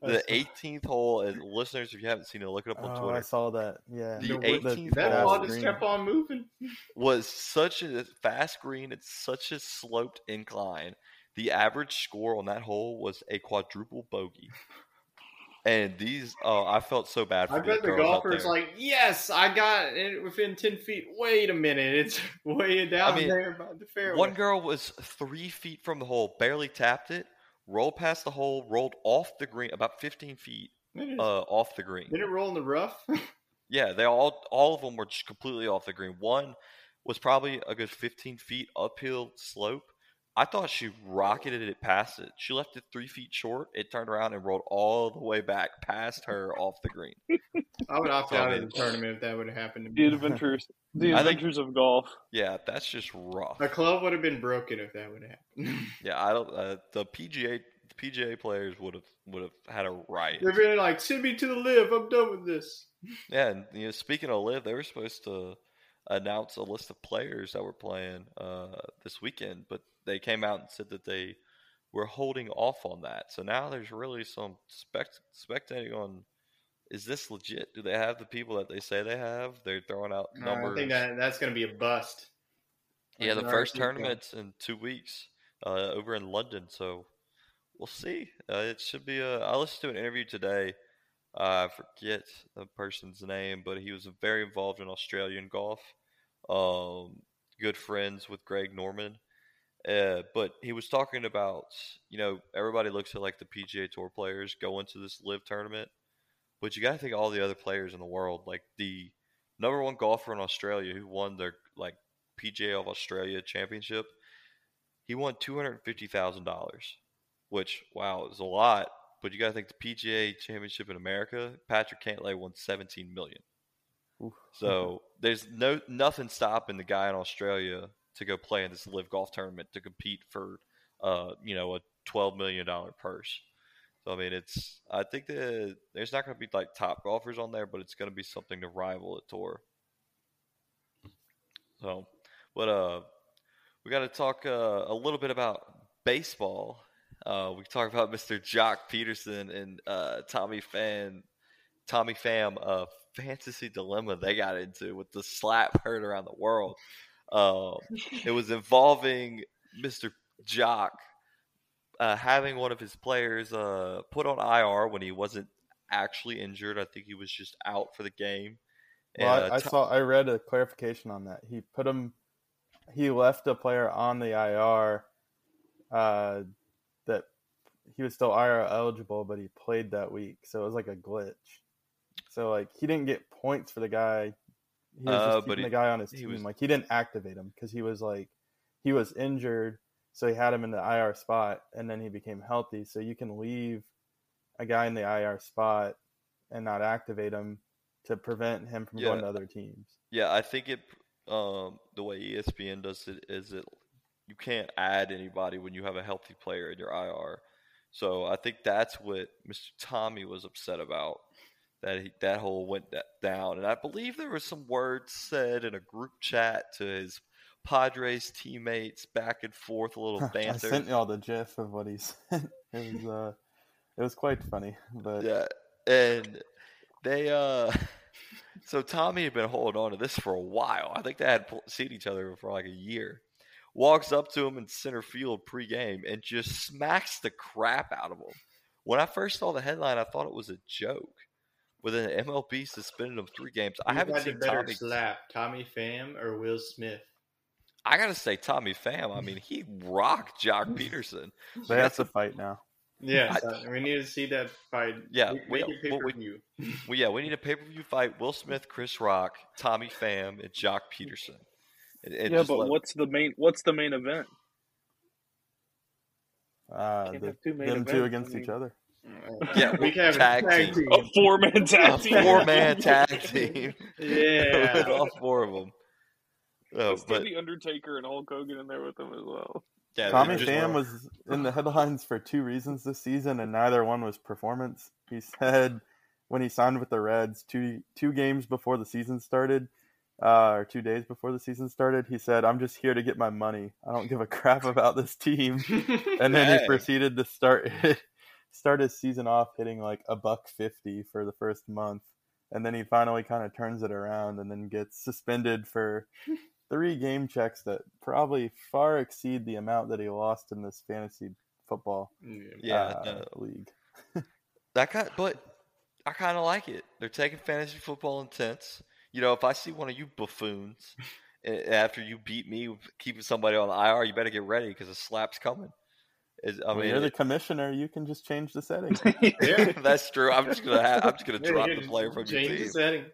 The 18th hole, and listeners, if you haven't seen it, look it up on Oh, I saw that. Yeah. The The- 18th That hole ball just kept on moving. was such a fast green. It's such a sloped incline. The average score on that hole was a quadruple bogey. And these, oh, I felt so bad for I bet the golfer's like, yes, I got it within 10 feet. Wait a minute. It's way down mean, there by the fairway. One girl was three feet from the hole, barely tapped it, rolled past the hole, rolled off the green, about 15 feet uh, off the green. did it roll in the rough? Yeah, they all all of them were just completely off the green. One was probably a good 15 feet uphill slope. I thought she rocketed it past it. She left it three feet short. It turned around and rolled all the way back past her off the green. I would opt So, I out of the tournament if that would have happened to The me. adventures. The I think- adventures of golf. Yeah, that's just rough. A club would have been broken if that would have happened. Yeah, I don't. Uh, the PGA the PGA players would have would have had a riot. They're really like, send me to the LIV. I'm done with this. Yeah, and you know, speaking of LIV, they were supposed to announce a list of players that were playing uh, this weekend, but they came out and said that they were holding off on that. So now there's really some spect- spectating on is this legit? Do they have the people that they say they have? They're throwing out Uh, numbers. I think that that's going to be a bust. yeah, the first alright, tournament's in two weeks uh, over in London, so we'll see. Uh, it should be a. I listened to an interview today. Uh, I forget the person's name, but he was very involved in Australian golf. Um, good friends with Greg Norman. Uh, but he was talking about, you know, everybody looks at like the PGA Tour players going to this LIV tournament, but you got to think of all the other players in the world. Like the number one golfer in Australia who won their like PGA of Australia championship, he won two hundred fifty thousand dollars, which wow is a lot. But you got to think the PGA championship in America, Patrick Cantlay won seventeen million. So there's no nothing stopping the guy in Australia to go play in this LIV golf tournament to compete for uh you know a twelve million dollar purse. So I mean it's I think that there's not going to be like top golfers on there, but it's going to be something to rival a tour. So, but uh, we got to talk uh, a little bit about baseball. Uh, we talk about Mr. Joc Pederson and uh, Tommy Fan, Tommy Pham, uh, fantasy dilemma they got into with the slap heard around the world. Um, it was involving Mr. Joc uh, having one of his players uh, put on IR when he wasn't actually injured. I think he was just out for the game. Well, And, I, uh, I saw. I read a clarification on that. He put him. He left a player on the IR. Uh, that he was still IR eligible, but he played that week, so it was like a glitch. So like he didn't get points for the guy. He was Uh, just but keeping he- the guy on his he team. was- Like he didn't activate him because he was like he was injured, so he had him in the IR spot, and then he became healthy. So you can leave a guy in the IR spot and not activate him to prevent him from going to other teams. Yeah, I think it. Um, the way ESPN does it is it you can't add anybody when you have a healthy player in your IR. So I think that's what Mr. Tommy was upset about. That he, that whole went down, and I believe there was some words said in a group chat to his Padres teammates back and forth, a little banter. I banter. sent y'all the GIF of what he said. It was uh, it was quite funny, but Yeah, and they uh, so Tommy had been holding on to this for a while. I think they had seen each other for like a year. Walks up to him in center field pregame and just smacks the crap out of him. When I first saw the headline, I thought it was a joke. With an MLB suspended him three games, I haven't had the seen better Tommy. slap, Tommy Pham or Will Smith. I gotta say, Tommy Pham. I mean, he rocked Joc Pederson. they That's a- fight now. Yeah, I- so we need to see that fight. Yeah, make, we- make it pay per we- view. Well, yeah, we need a pay per view fight: Will Smith, Chris Rock, Tommy Pham, and Joc Pederson. And- and yeah, but let- what's the main? What's the main event? Uh, the, two main them two against I each other. Yeah, we can have a tag tag team. team. A four man tag a team. four man tag team. Yeah. with all four of them. Oh, Let's but the Undertaker and Hulk Hogan in there with them as well. yeah, Tommy just- Pham was in the headlines for two reasons this season, and neither one was performance. He said when he signed with the Reds two two games before the season started, uh, or two days before the season started, he said, "I'm just here to get my money. I don't give a crap about this team." And then he proceeded to start start his season off hitting like a buck fifty for the first month, and then he finally kind of turns it around and then gets suspended for three game checks that probably far exceed the amount that he lost in this fantasy football Yeah, uh, no. league. that kind, but I kind of like it. They're taking fantasy football intense. You know, if I see one of you buffoons after you beat me keeping somebody on the IR, you better get ready because a slap's coming. Is- I when mean, you're the commissioner, you can just change the setting. Yeah. that's true. I'm just gonna have, I'm just gonna drop yeah, the player from your change the setting.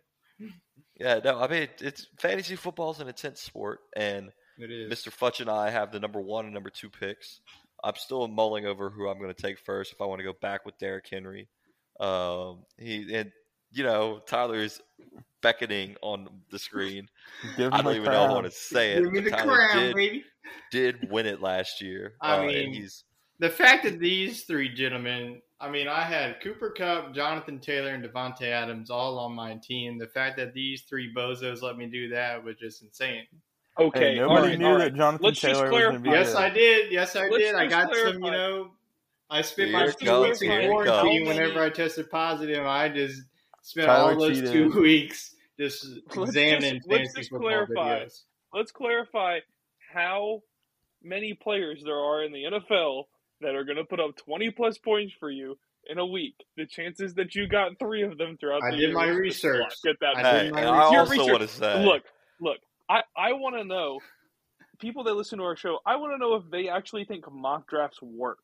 Yeah, no, I mean it, it's fantasy football is an intense sport, and It is. Mr. Futch and I have the number one and number two picks. I'm still mulling over who I'm going to take first if I want to go back with Derrick Henry. Um, he and you know Tyler is beckoning on the screen. I don't a even know how crown. to say it. Give me the Tyler crown, did, baby. did win it last year. I uh, and mean- he's The fact that these three gentlemen, I mean, I had Cooper Kupp, Jonathan Taylor, and Davante Adams all on my team. The fact that these three bozos let me do that was just insane. Okay, Hey, nobody right, knew all that. Jonathan Let's just Taylor was going to be clarify. Yes, good. I did. Yes, I Let's did. I just got some, you know, I spent Here my it two weeks in quarantine comes. whenever I tested positive. I just spent Tyler all those cheated. two weeks just Let's examining just- let's just clarify. videos. Let's clarify how many players there are in the NFL that are going to put up 20 plus points for you in a week. The chances that you got three of them throughout I the year my is just research. luck At that I did my and I also research- want to say Look, look. I, I want to know, people that listen to our show, I want to know if they actually think mock drafts work.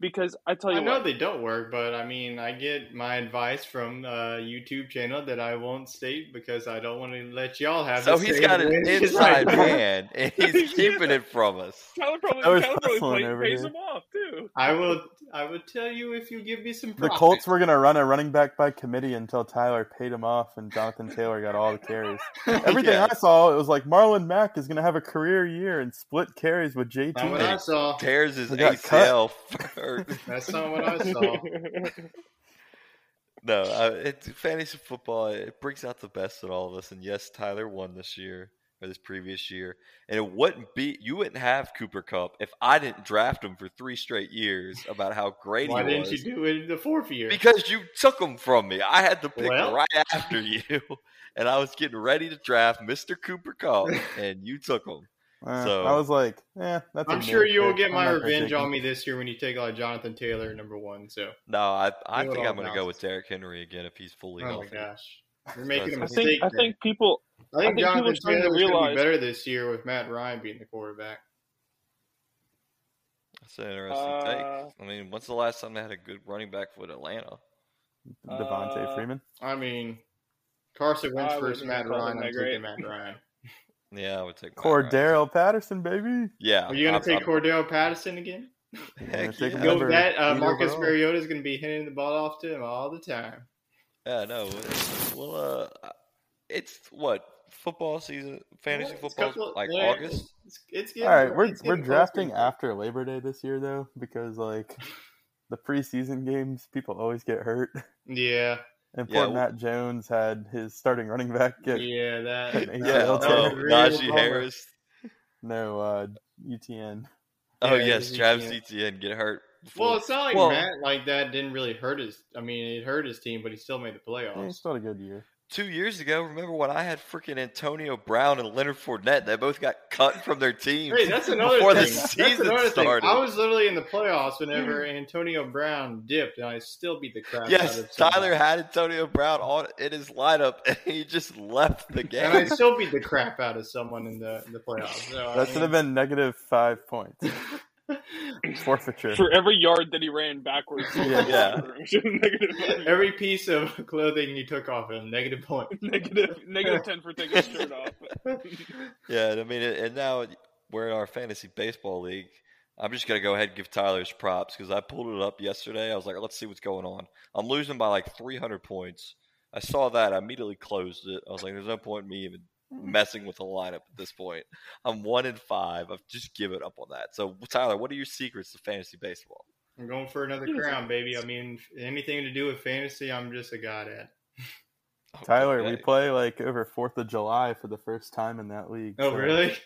Because I tell you I know they don't work, but I mean, I get my advice from a YouTube channel that I won't state because I don't want to let y'all have. so he's got an inside man, and he's keeping it from us. Tyler probably, I Tyler probably play, pays here. them off too. I will. I will tell you if you give me some. The Colts were going to run a running back by committee until Tyler paid him off and Jonathan Taylor got all the carries. Everything Yeah. I saw, it was like Marlon Mack is going to have a career year and split carries with JT. Not what I saw. Tears his cut. ACL. For- That's not what I saw. No, uh, it's fantasy football. It brings out the best in all of us. And yes, Tyler won this year. or this previous year, and it wouldn't be you wouldn't have Cooper Kupp if I didn't draft him for three straight years about how great Why he was. Why didn't was. you do it in the fourth year? Because you took him from me. I had to pick Well- right after you, and I was getting ready to draft Mr. Cooper Kupp, and you took him. Uh, So- I was like, eh, that's. a I'm sure you'll get my revenge on me this year when you take like Jonathan Taylor number one. So, No, I I think I'm going to go with Derrick Henry again if he's fully oh my gosh, you're making a I I mistake. think I think people I think, I think Jonathan are starting to Taylor's going to realize- be better this year with Matt Ryan being the quarterback. That's an interesting Uh, take. I mean, when's the last time they had a good running back with Atlanta? Devonta Uh, Freeman. I mean, Carson Wentz I versus Matt Ryan. I'm taking. Matt Ryan. Yeah, I would take Matt Ryan. Cordarrelle Patterson, baby. Yeah, Are you going I'm- to take I'm- Cordell Patterson again? Heck take yeah. him Go Number with that. Uh, Marcus. Mariota is going to be hitting the ball off to him all the time. Yeah, no. Well, uh, it's what football season, fantasy Well, football, couple- like yeah, August. It's, it's getting, right, we're it's we're drafting closer. after Labor Day this year though, because like the preseason games, people always get hurt. Yeah, And poor well- Matt Jones had his starting running back get yeah, that. An that- ACL Yeah, that oh, was tear. a real Najee. Harris. no uh, UTN. Oh Yeah, yes, Najee Travis Harris. Etienne get hurt. Before. Well, it's not like Well- Matt like that didn't really hurt his. I mean, it hurt his team, but he still made the Yeah, playoffs. he's still a good year. Two years ago, remember when I had freaking Antonio Brown and Leonard Fournette? They both got cut from their teams. Hey, that's another before thing. the that's season another started. thing. I was literally in the playoffs whenever Antonio Brown dipped, and I still beat the crap out yes, of Tyler had Antonio Brown on in his lineup, and he just left the game. and I still beat the crap out of someone in the in the playoffs. So, I That should have been negative five points. Forfeiture. for every yard that he ran backwards. Yeah. Yeah. negative, every piece of clothing you took off him, negative point. negative, negative ten for taking his shirt off. Yeah, I mean, and now we're in our fantasy baseball league. I'm just gonna go ahead and give Tyler's props because I pulled it up yesterday. I was like, let's see what's going on. I'm losing by like 300 points. I saw that. I immediately closed it. I was like, there's no point in me even messing with the lineup at this point. I'm one in five. I've just given up on that. So, Tyler, what are your secrets to fantasy baseball? I'm going for another crown, baby. I mean, anything to do with fantasy, I'm just a god at. Tyler, we play like over Fourth of July for the first time in that league. Oh, so really?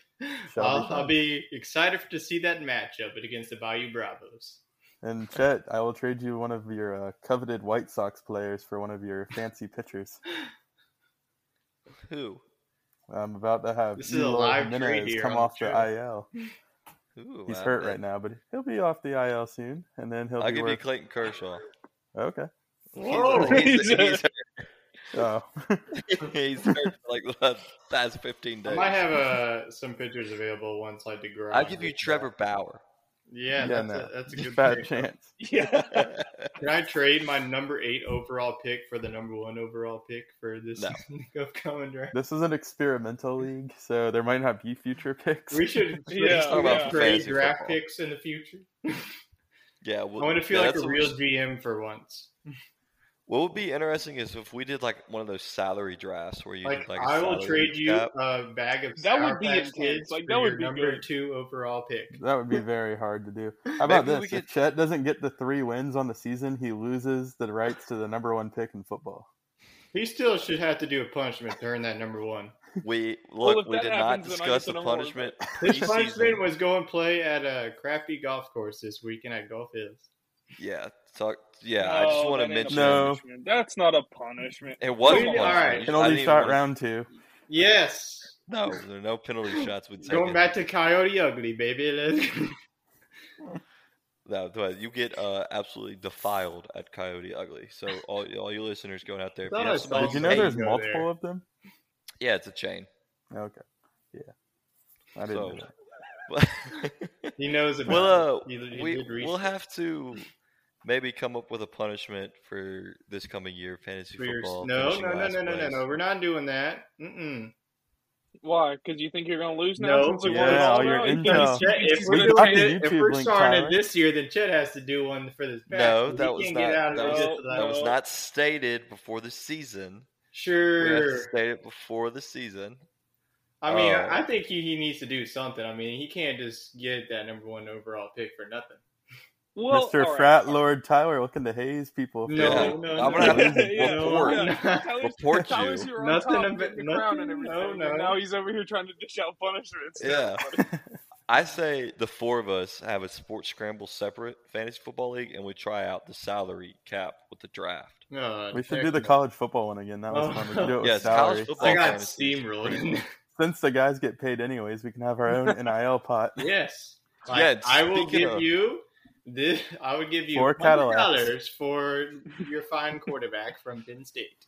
I'll, be. I'll be excited to see that matchup against the Bayou Bravos. And Chet, I will trade you one of your uh, coveted White Sox players for one of your fancy pitchers. Who? I'm about to have This is a live trade Jimenez here come on the off the. IL. Who? He's I- hurt right now, but he'll be off the IL soon, and then he'll I'll be give you. Clayton Kershaw. Okay. Whoa! He's, he's, Oh, he's hurt for like the past 15 I days. might have uh, some pictures available once like DeGrom. I'll give you Trevor. Bauer. Yeah, yeah, that's, no, a, that's a good bad pick. chance. Yeah. Can I trade my number eight overall pick for the number one overall pick for this No. upcoming draft? This is an experimental league, so there might not be future picks. We should Yeah, we yeah. trade draft football. picks in the future. yeah, I want to feel yeah, like a real should- GM for once. What would be interesting is if we did like one of those salary drafts where you Like, did like a I will trade you cap. a bag of That would be Patch intense. Kids Like, that would be number good. two overall pick. That would be very hard to do. How about Maybe this? could- If Chet doesn't get the three wins on the season, he loses the rights to the number one pick in football. He still should have to do a punishment to earn that number one. We Well, look. if we that did not happens, then I discuss get the the number one punishment. His punishment was go and play at a crappy golf course this weekend at Golf Hills. Yeah, talk. Yeah, I just want to that ain't a mention No. That's not a punishment. it was. Wait, a all right. punishment. You can I only even start round two. Yes. No, there are no penalty shots. Would take Going back to Coyote Ugly, baby. Let's No, but you get uh, absolutely defiled at Coyote Ugly. So all, all you listeners going out there, you Thought I have saw somebody Did you know there's multiple there. of them? yeah, it's a chain. Okay. Yeah. I didn't So, know that. But He knows about well, uh, it. He- he we, we'll have to maybe come up with a punishment for this coming year, fantasy For your- football. no, no, no, no, no, no, no. We're not doing that. Mm-mm. Why? Because you think you're going to lose now? No, since yeah, won it all all your now? You think intel. he's- Chet, if he's we're, gonna doing it, if we're link, starting Tyler. it this year, then Chet has to do one for this past. No, that was can't not. get out of That was, that was not stated before the season. We have Sure. to state it before the season. I mean, Uh, I think he, he needs to do something. I mean, he can't just get that number one overall pick for nothing. Well, Mr. all right, Frat all right. Lord Tyler looking the haze people. No, Yeah. no, I'm gonna have no, to Yeah, report, no. Tyler's, report Tyler's you. here on Nothing top, of getting it- the crown and nothing- everything. no, and no. now he's over here trying to dish out punishments. Yeah. I say the four of us have a sports scramble separate fantasy football league, and we try out the salary cap with the draft. Uh, We should do the college football one again. That was Oh. fun. We could do it with Yes, salary. college football. I got fantasy. steamrolled. Since the guys get paid anyways, we can have our own NIL pot. yes. Like, Yeah, I will give of- you this. I would give you Four hundred Cadillacs. dollars for your fine quarterback from Penn State.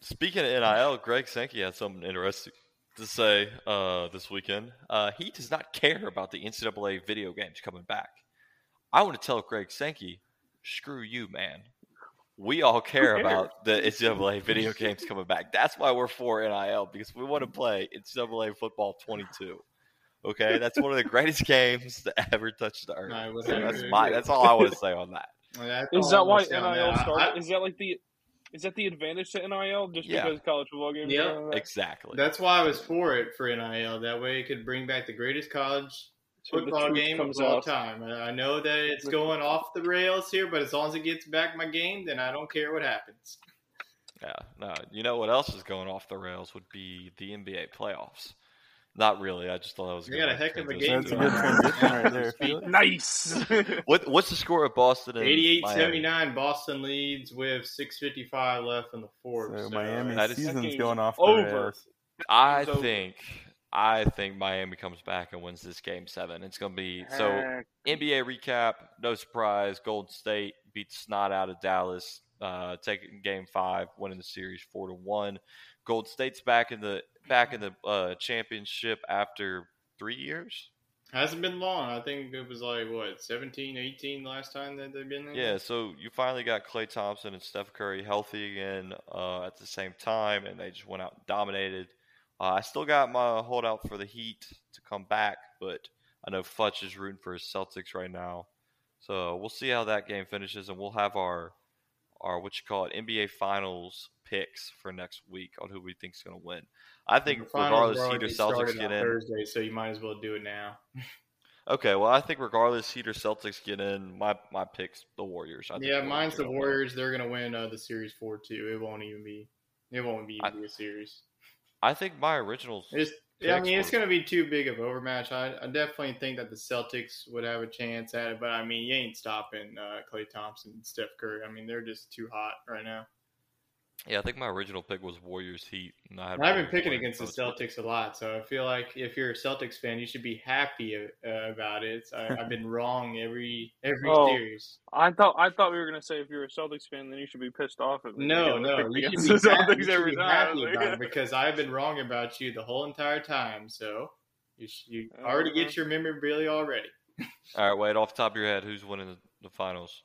Speaking of NIL, Greg Sankey had something interesting to say uh, this weekend. Uh, he does not care about the NCAA video games coming back. I want to tell Greg Sankey, screw you, man. We all care about the NCAA video games coming back. That's why we're for NIL because we want to play NCAA football 22. Okay, that's one of the greatest games to ever touch the earth. I would So that's my. That's all I want to say on that. That's Is that why gonna say on NIL that. started? I- Is that like the is that the advantage to NIL just Yeah. because college football games? Yep. are on that? Exactly. That's why I was for it for NIL. That way, it could bring back the greatest college So the football truth game of comes all out. time. I I know that it's going off the rails here, but as long as it gets back my game, then I don't care what happens. Yeah, no. You know what else is going off the rails would be the NBA playoffs. Not really. I just thought I was. We good got a heck of a game That's a going good on. transition right there. Nice. What What's the score of Boston and 88 Miami? 79, Boston leads with 6.55 left in the fourth. So So, Miami That is- season's going off the over. rails. I think. I think Miami comes back and wins this game seven. It's going to be so. NBA recap. No surprise. Golden State beats the snot out of Dallas, uh, taking Game Five, winning the series four to one. Golden State's back in the back in the uh, championship after three years. hasn't been long. I think it was like, what, 17, 18 last time that they've been there? Yeah, so you finally got Klay Thompson and Steph Curry healthy again uh, at the same time, and they just went out and dominated. Uh, I still got my holdout for the Heat to come back, but I know Futch is rooting for his Celtics right now. So we'll see how that game finishes, and we'll have our our what you call it NBA Finals picks for next week on who we think is going to win. I think regardless Heat or Celtics get in. Thursday, so you might as well do it now. Okay, well I think regardless Heat or Celtics get in, my my picks the Warriors. I think yeah, mine's the gonna win. Warriors. They're going to win uh, the series 4 2. It won't even be. It won't be, I- be a series. I think my originals. It's, yeah, I mean, it's going to be too big of overmatch. I, I definitely think that the Celtics would have a chance at it, but I mean, you ain't stopping uh, Klay Thompson and Steph Curry. I mean, they're just too hot right now. Yeah, I think my original pick was Warriors Heat. And I had. I've been picking against the. Celtics a lot, so I feel like if you're a Celtics fan, you should be happy uh, about it. I, I've been wrong every every Oh. series. I thought I thought we were gonna say if you're a Celtics fan, then you should be pissed off at me. No, because no, you should be, the Celtics you should every be time, happy like, about it because I've been wrong about you the whole entire time. So you, sh- you already Uh-huh. get your memorabilia already. All right, wait. Off the top of your head, who's winning the, the finals?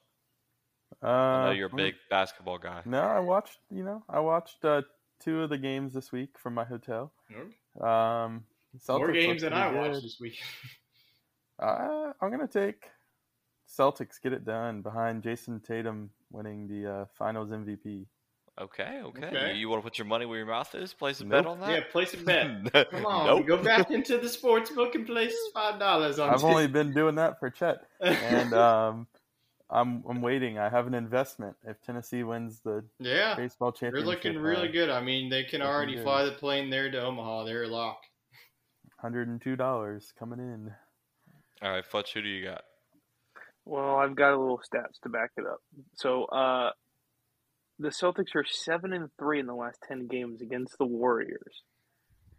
Uh, I know you're a big basketball guy. No, I watched. You know, I watched uh, two of the games this week from my hotel. Um, Celtics More games than I pretty watched this week. Uh, I'm gonna take Celtics. Get it done behind Jayson Tatum winning the uh, Finals MVP. Okay, okay. Okay. You, you want to put your money where your mouth is? Place a bet on that? yeah, place a bet. Come on, Nope. go back into the sports book and place five dollars on. I've only been doing that for Chet, and um, I'm I'm waiting. I have an investment. If Tennessee wins the yeah, baseball championship, they're looking really uh, good. I mean, they can already good. fly the plane there to Omaha. They're a lock. Hundred and two dollars coming in. All right, Futch, who do you got? Well, I've got a little stats to back it up. So, uh, the Celtics are seven and three in the last ten games against the Warriors.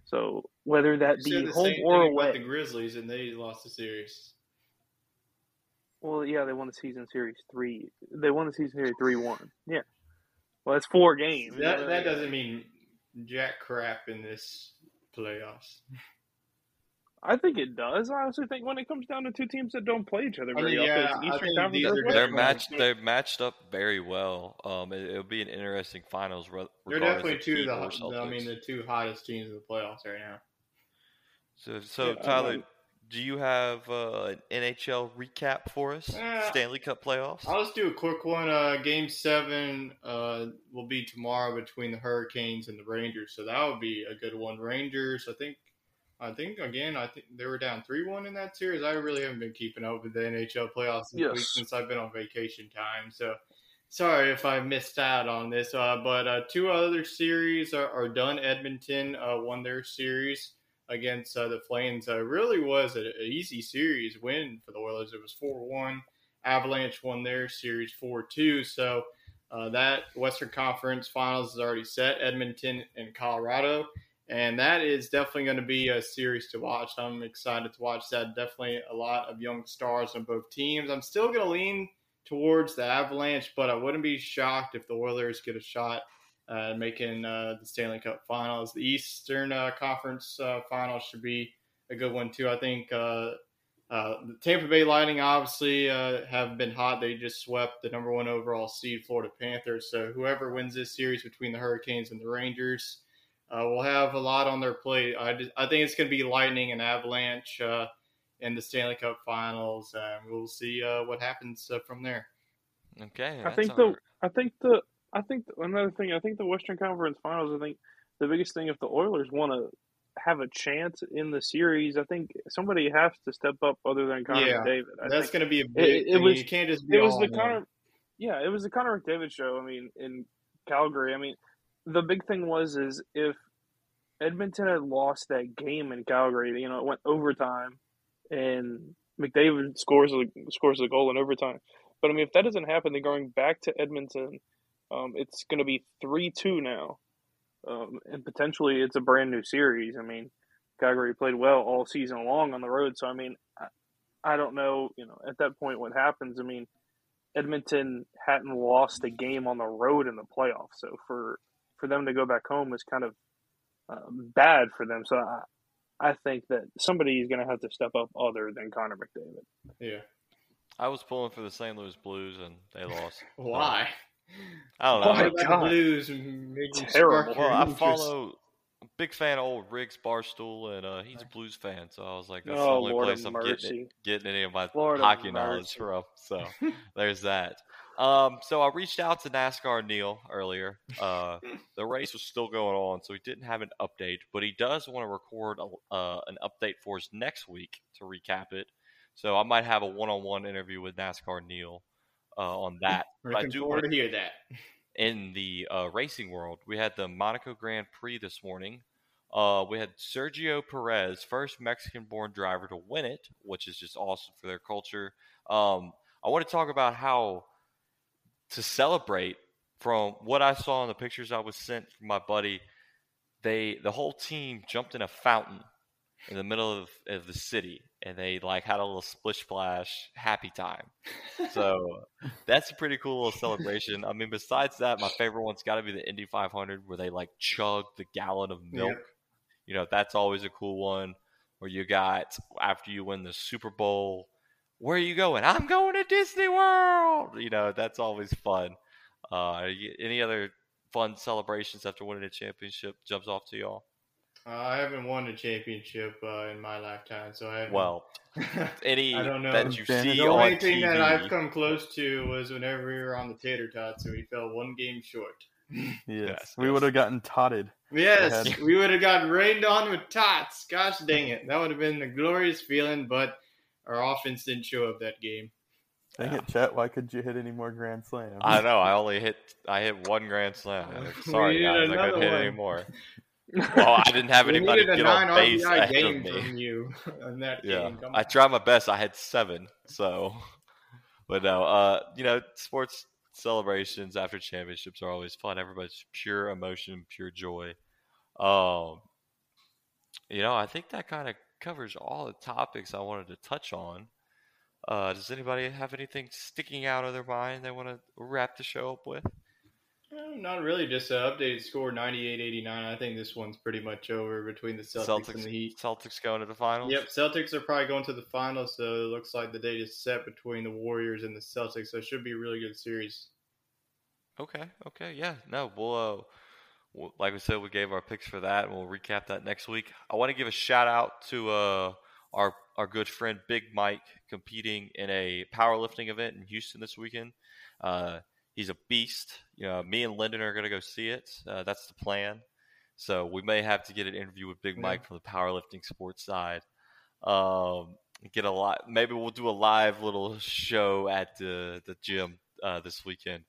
So, whether that You be the home same or away, the Grizzlies, and they lost the series. Well, yeah, they won the season series three. They won the season series three one. Yeah. Well, that's four games. That that doesn't mean jack crap in this playoffs. I think it does. I honestly think when it comes down to two teams that don't play each other I mean, yeah, often, I it's Eastern Conference these or They're definitely- Conference. matched. They're matched up very well. Um, it, it'll be an interesting finals. re- They're definitely two of or the, I mean, the two hottest teams in the playoffs right now. So, so Yeah, I Tyler, know. Do you have uh, an NHL recap for us? Uh, Stanley Cup playoffs. I'll just do a quick one. Uh, game seven uh, will be tomorrow between the Hurricanes and the Rangers, so that would be a good one. Rangers, I think I think again, I think they were down three one in that series. I really haven't been keeping up with the NHL playoffs this Yes. week since I've been on vacation time. So sorry if I missed out on this. Uh, but uh, two other series are, are done. Edmonton uh, won their series against uh, the Flames. Uh, really was an easy series win for the Oilers. It was four one. Avalanche won their series four two. So. Uh, that Western Conference Finals is already set. Edmonton and Colorado and that is definitely going to be a series to watch. I'm excited to watch that. Definitely a lot of young stars on both teams. I'm still going to lean towards the Avalanche, but I wouldn't be shocked if the Oilers get a shot uh, making uh, the Stanley Cup Finals. The Eastern uh, Conference uh, Finals should be a good one too. I think uh, uh, the Tampa Bay Lightning obviously uh, have been hot. They just swept the number one overall seed Florida Panthers. So whoever wins this series between the Hurricanes and the Rangers uh, will have a lot on their plate. I, just, I think it's going to be Lightning and Avalanche uh, in the Stanley Cup Finals, and we'll see uh, what happens uh, from there. Okay. I think the right. I think the I think another thing I think the Western Conference Finals I think the biggest thing if the Oilers want to have a chance in the series I think somebody has to step up other than Connor Yeah, McDavid. I That's going to be a big it thing. was you can't just be it was the. Connor yeah it was the Connor McDavid show. I mean in Calgary I mean the big thing was is if Edmonton had lost that game in Calgary you know it went overtime and McDavid scores a, scores a goal in overtime. But I mean, if that doesn't happen, then going back to Edmonton, um, it's going to be three two now, um, and potentially it's a brand new series. I mean, Calgary played well all season long on the road, so I mean, I, I don't know, you know, at that point what happens. I mean, Edmonton hadn't lost a game on the road in the playoffs, so for for them to go back home is kind of um, bad for them. So I, I think that somebody is going to have to step up other than Connor McDavid. Yeah. I was pulling for the St. Louis Blues and they lost. So, Why? I don't know. Why? What about God. the Blues Terrible. Well, I interest? follow. I'm a big fan of old Riggs Barstool, and uh, he's a Blues fan. So I was like, that's the Oh, only Lord place I'm getting, getting any of my Lord of hockey knowledge from. So there's that. Um, so I reached out to NASCAR Neil earlier. Uh, the race was still going on, so he didn't have an update, but he does want to record a, uh, an update for us next week to recap it. So I might have a one-on-one interview with NASCAR Neil uh, on that. I do forward want to hear that. in the uh, racing world, we had the Monaco Grand Prix this morning. Uh, we had Sergio Perez, first Mexican-born driver to win it, which is just awesome for their culture. Um, I want to talk about how to celebrate. From what I saw in the pictures I was sent from my buddy, they the whole team jumped in a fountain in the middle of, of the city, and they like had a little splish splash happy time. So that's a pretty cool little celebration. I mean, besides that, my favorite one's got to be the Indy 500, where they like chug the gallon of milk. You know, that's always a cool one. Where you got after you win the Super Bowl, where are you going? I'm going to Disney World. You know, that's always fun. Uh, any other fun celebrations after winning a championship jumps off to y'all? Uh, I haven't won a championship uh, in my lifetime, so I haven't. Well, any I don't know. that you Ben, see the on only thing TV. that I've come close to was whenever we were on the tater tots and we fell one game short. Yes, Yes, we yes. would have gotten totted. Yes, we would have gotten rained on with tots. Gosh dang it. That would have been a glorious feeling, but our offense didn't show up that game. Dang it, Chet! Why couldn't you hit any more grand slams? I know. I only hit. I hit one grand slam. Sorry, guys. I couldn't hit any more. Well, I didn't have anybody get on base after game me. from you in that Yeah, game. I tried my best. I had seven. So, but no. Uh, you know, sports celebrations after championships are always fun. Everybody's pure emotion, pure joy. Um, you know, I think that kind of covers all the topics I wanted to touch on. Uh, does anybody have anything sticking out of their mind they want to wrap the show up with? Not really, just an updated score 98 89. I think this one's pretty much over between the Celtics, Celtics, and the Heat. Celtics going to the finals. Yep, Celtics are probably going to the finals, so it looks like the date is set between the Warriors and the Celtics, so it should be a really good series. Okay. Okay. Yeah. No. We'll. Uh, we'll- like we said, we gave our picks for that, and we'll recap that next week. I want to give a shout out to uh, our our good friend Big Mike competing in a powerlifting event in Houston this weekend. Uh, he's a beast. You know, me and Lyndon are going to go see it. Uh, that's the plan. So we may have to get an interview with Big Mike from the powerlifting sports side. Um, get a lot. Maybe we'll do a live little show at the the gym uh, this weekend.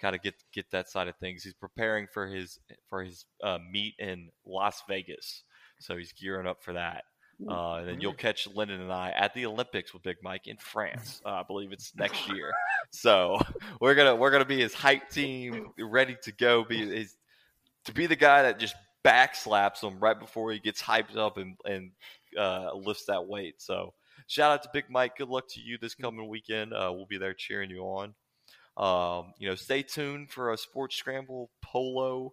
Kind of get get that side of things. He's preparing for his for his uh, meet in Las Vegas, so he's gearing up for that. Uh, and then you'll catch Lyndon and I at the Olympics with Big Mike in France. Uh, I believe it's next year. So we're gonna we're gonna be his hype team, ready to go. Be his, to be the guy that just backslaps him right before he gets hyped up and and uh, lifts that weight. So shout out to Big Mike. Good luck to you this coming weekend. Uh, we'll be there cheering you on. Um, you know, stay tuned for a Sports Scramble Polo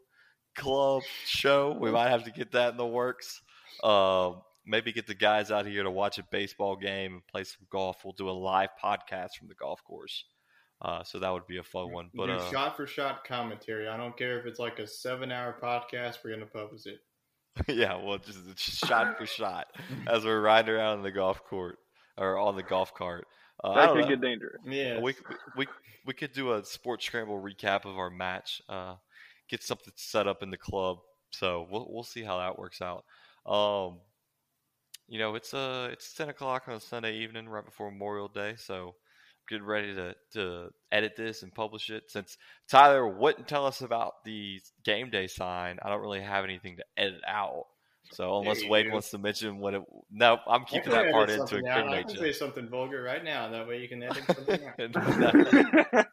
Club show. We might have to get that in the works. Um, maybe get the guys out here to watch a baseball game and play some golf. We'll do a live podcast from the golf course. Uh, so that would be a fun one. But do uh, shot for shot commentary. I don't care if it's like a seven hour podcast. We're gonna publish it. yeah, well, just, just shot for shot as we're riding around in the golf court or on the golf cart. Uh, I That don't could know. get dangerous. Yeah, We, we we could do a sports scramble recap of our match. Uh, get something set up in the club. So we'll we'll see how that works out. Um, you know, it's uh it's ten o'clock on a Sunday evening, right before Memorial Day. So getting ready to to edit this and publish it. Since Tyler wouldn't tell us about the game day sign, I don't really have anything to edit out. So unless you Wade do. wants to mention what it, no, I'm keeping that part edit in to something out. I incriminate can you. say something vulgar right now. That way you can edit something out.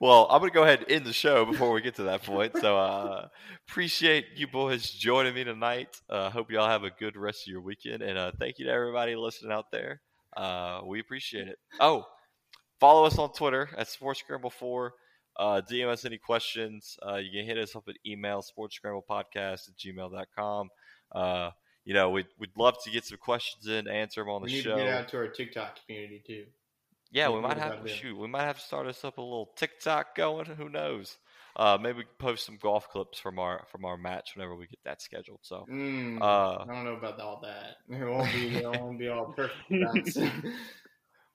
well, I'm gonna go ahead and end the show before we get to that point. So, uh, appreciate you boys joining me tonight. Uh, hope y'all have a good rest of your weekend, and uh, thank you to everybody listening out there. Uh, we appreciate it. Oh, follow us on Twitter at Sports Scramble Four. Uh, DM us any questions. Uh, you can hit us up at email sportscramblepodcast at gmail.com. Uh, you know, we'd, we'd love to get some questions in, answer them on the we need show. to get out to our TikTok community too. Yeah, we might have to shoot. We might have to start us up a little TikTok going. Who knows? Uh, maybe we can post some golf clips from our from our match whenever we get that scheduled. So, Mm, uh, I don't know about all that. It won't be. It won't be all perfect.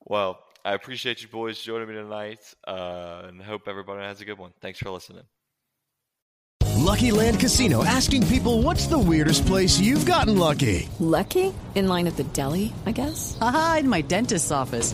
well, I appreciate you boys joining me tonight, uh, and hope everybody has a good one. Thanks for listening. Lucky Land Casino asking people what's the weirdest place you've gotten lucky? Lucky? In line at the deli, I guess? Aha, in my dentist's office.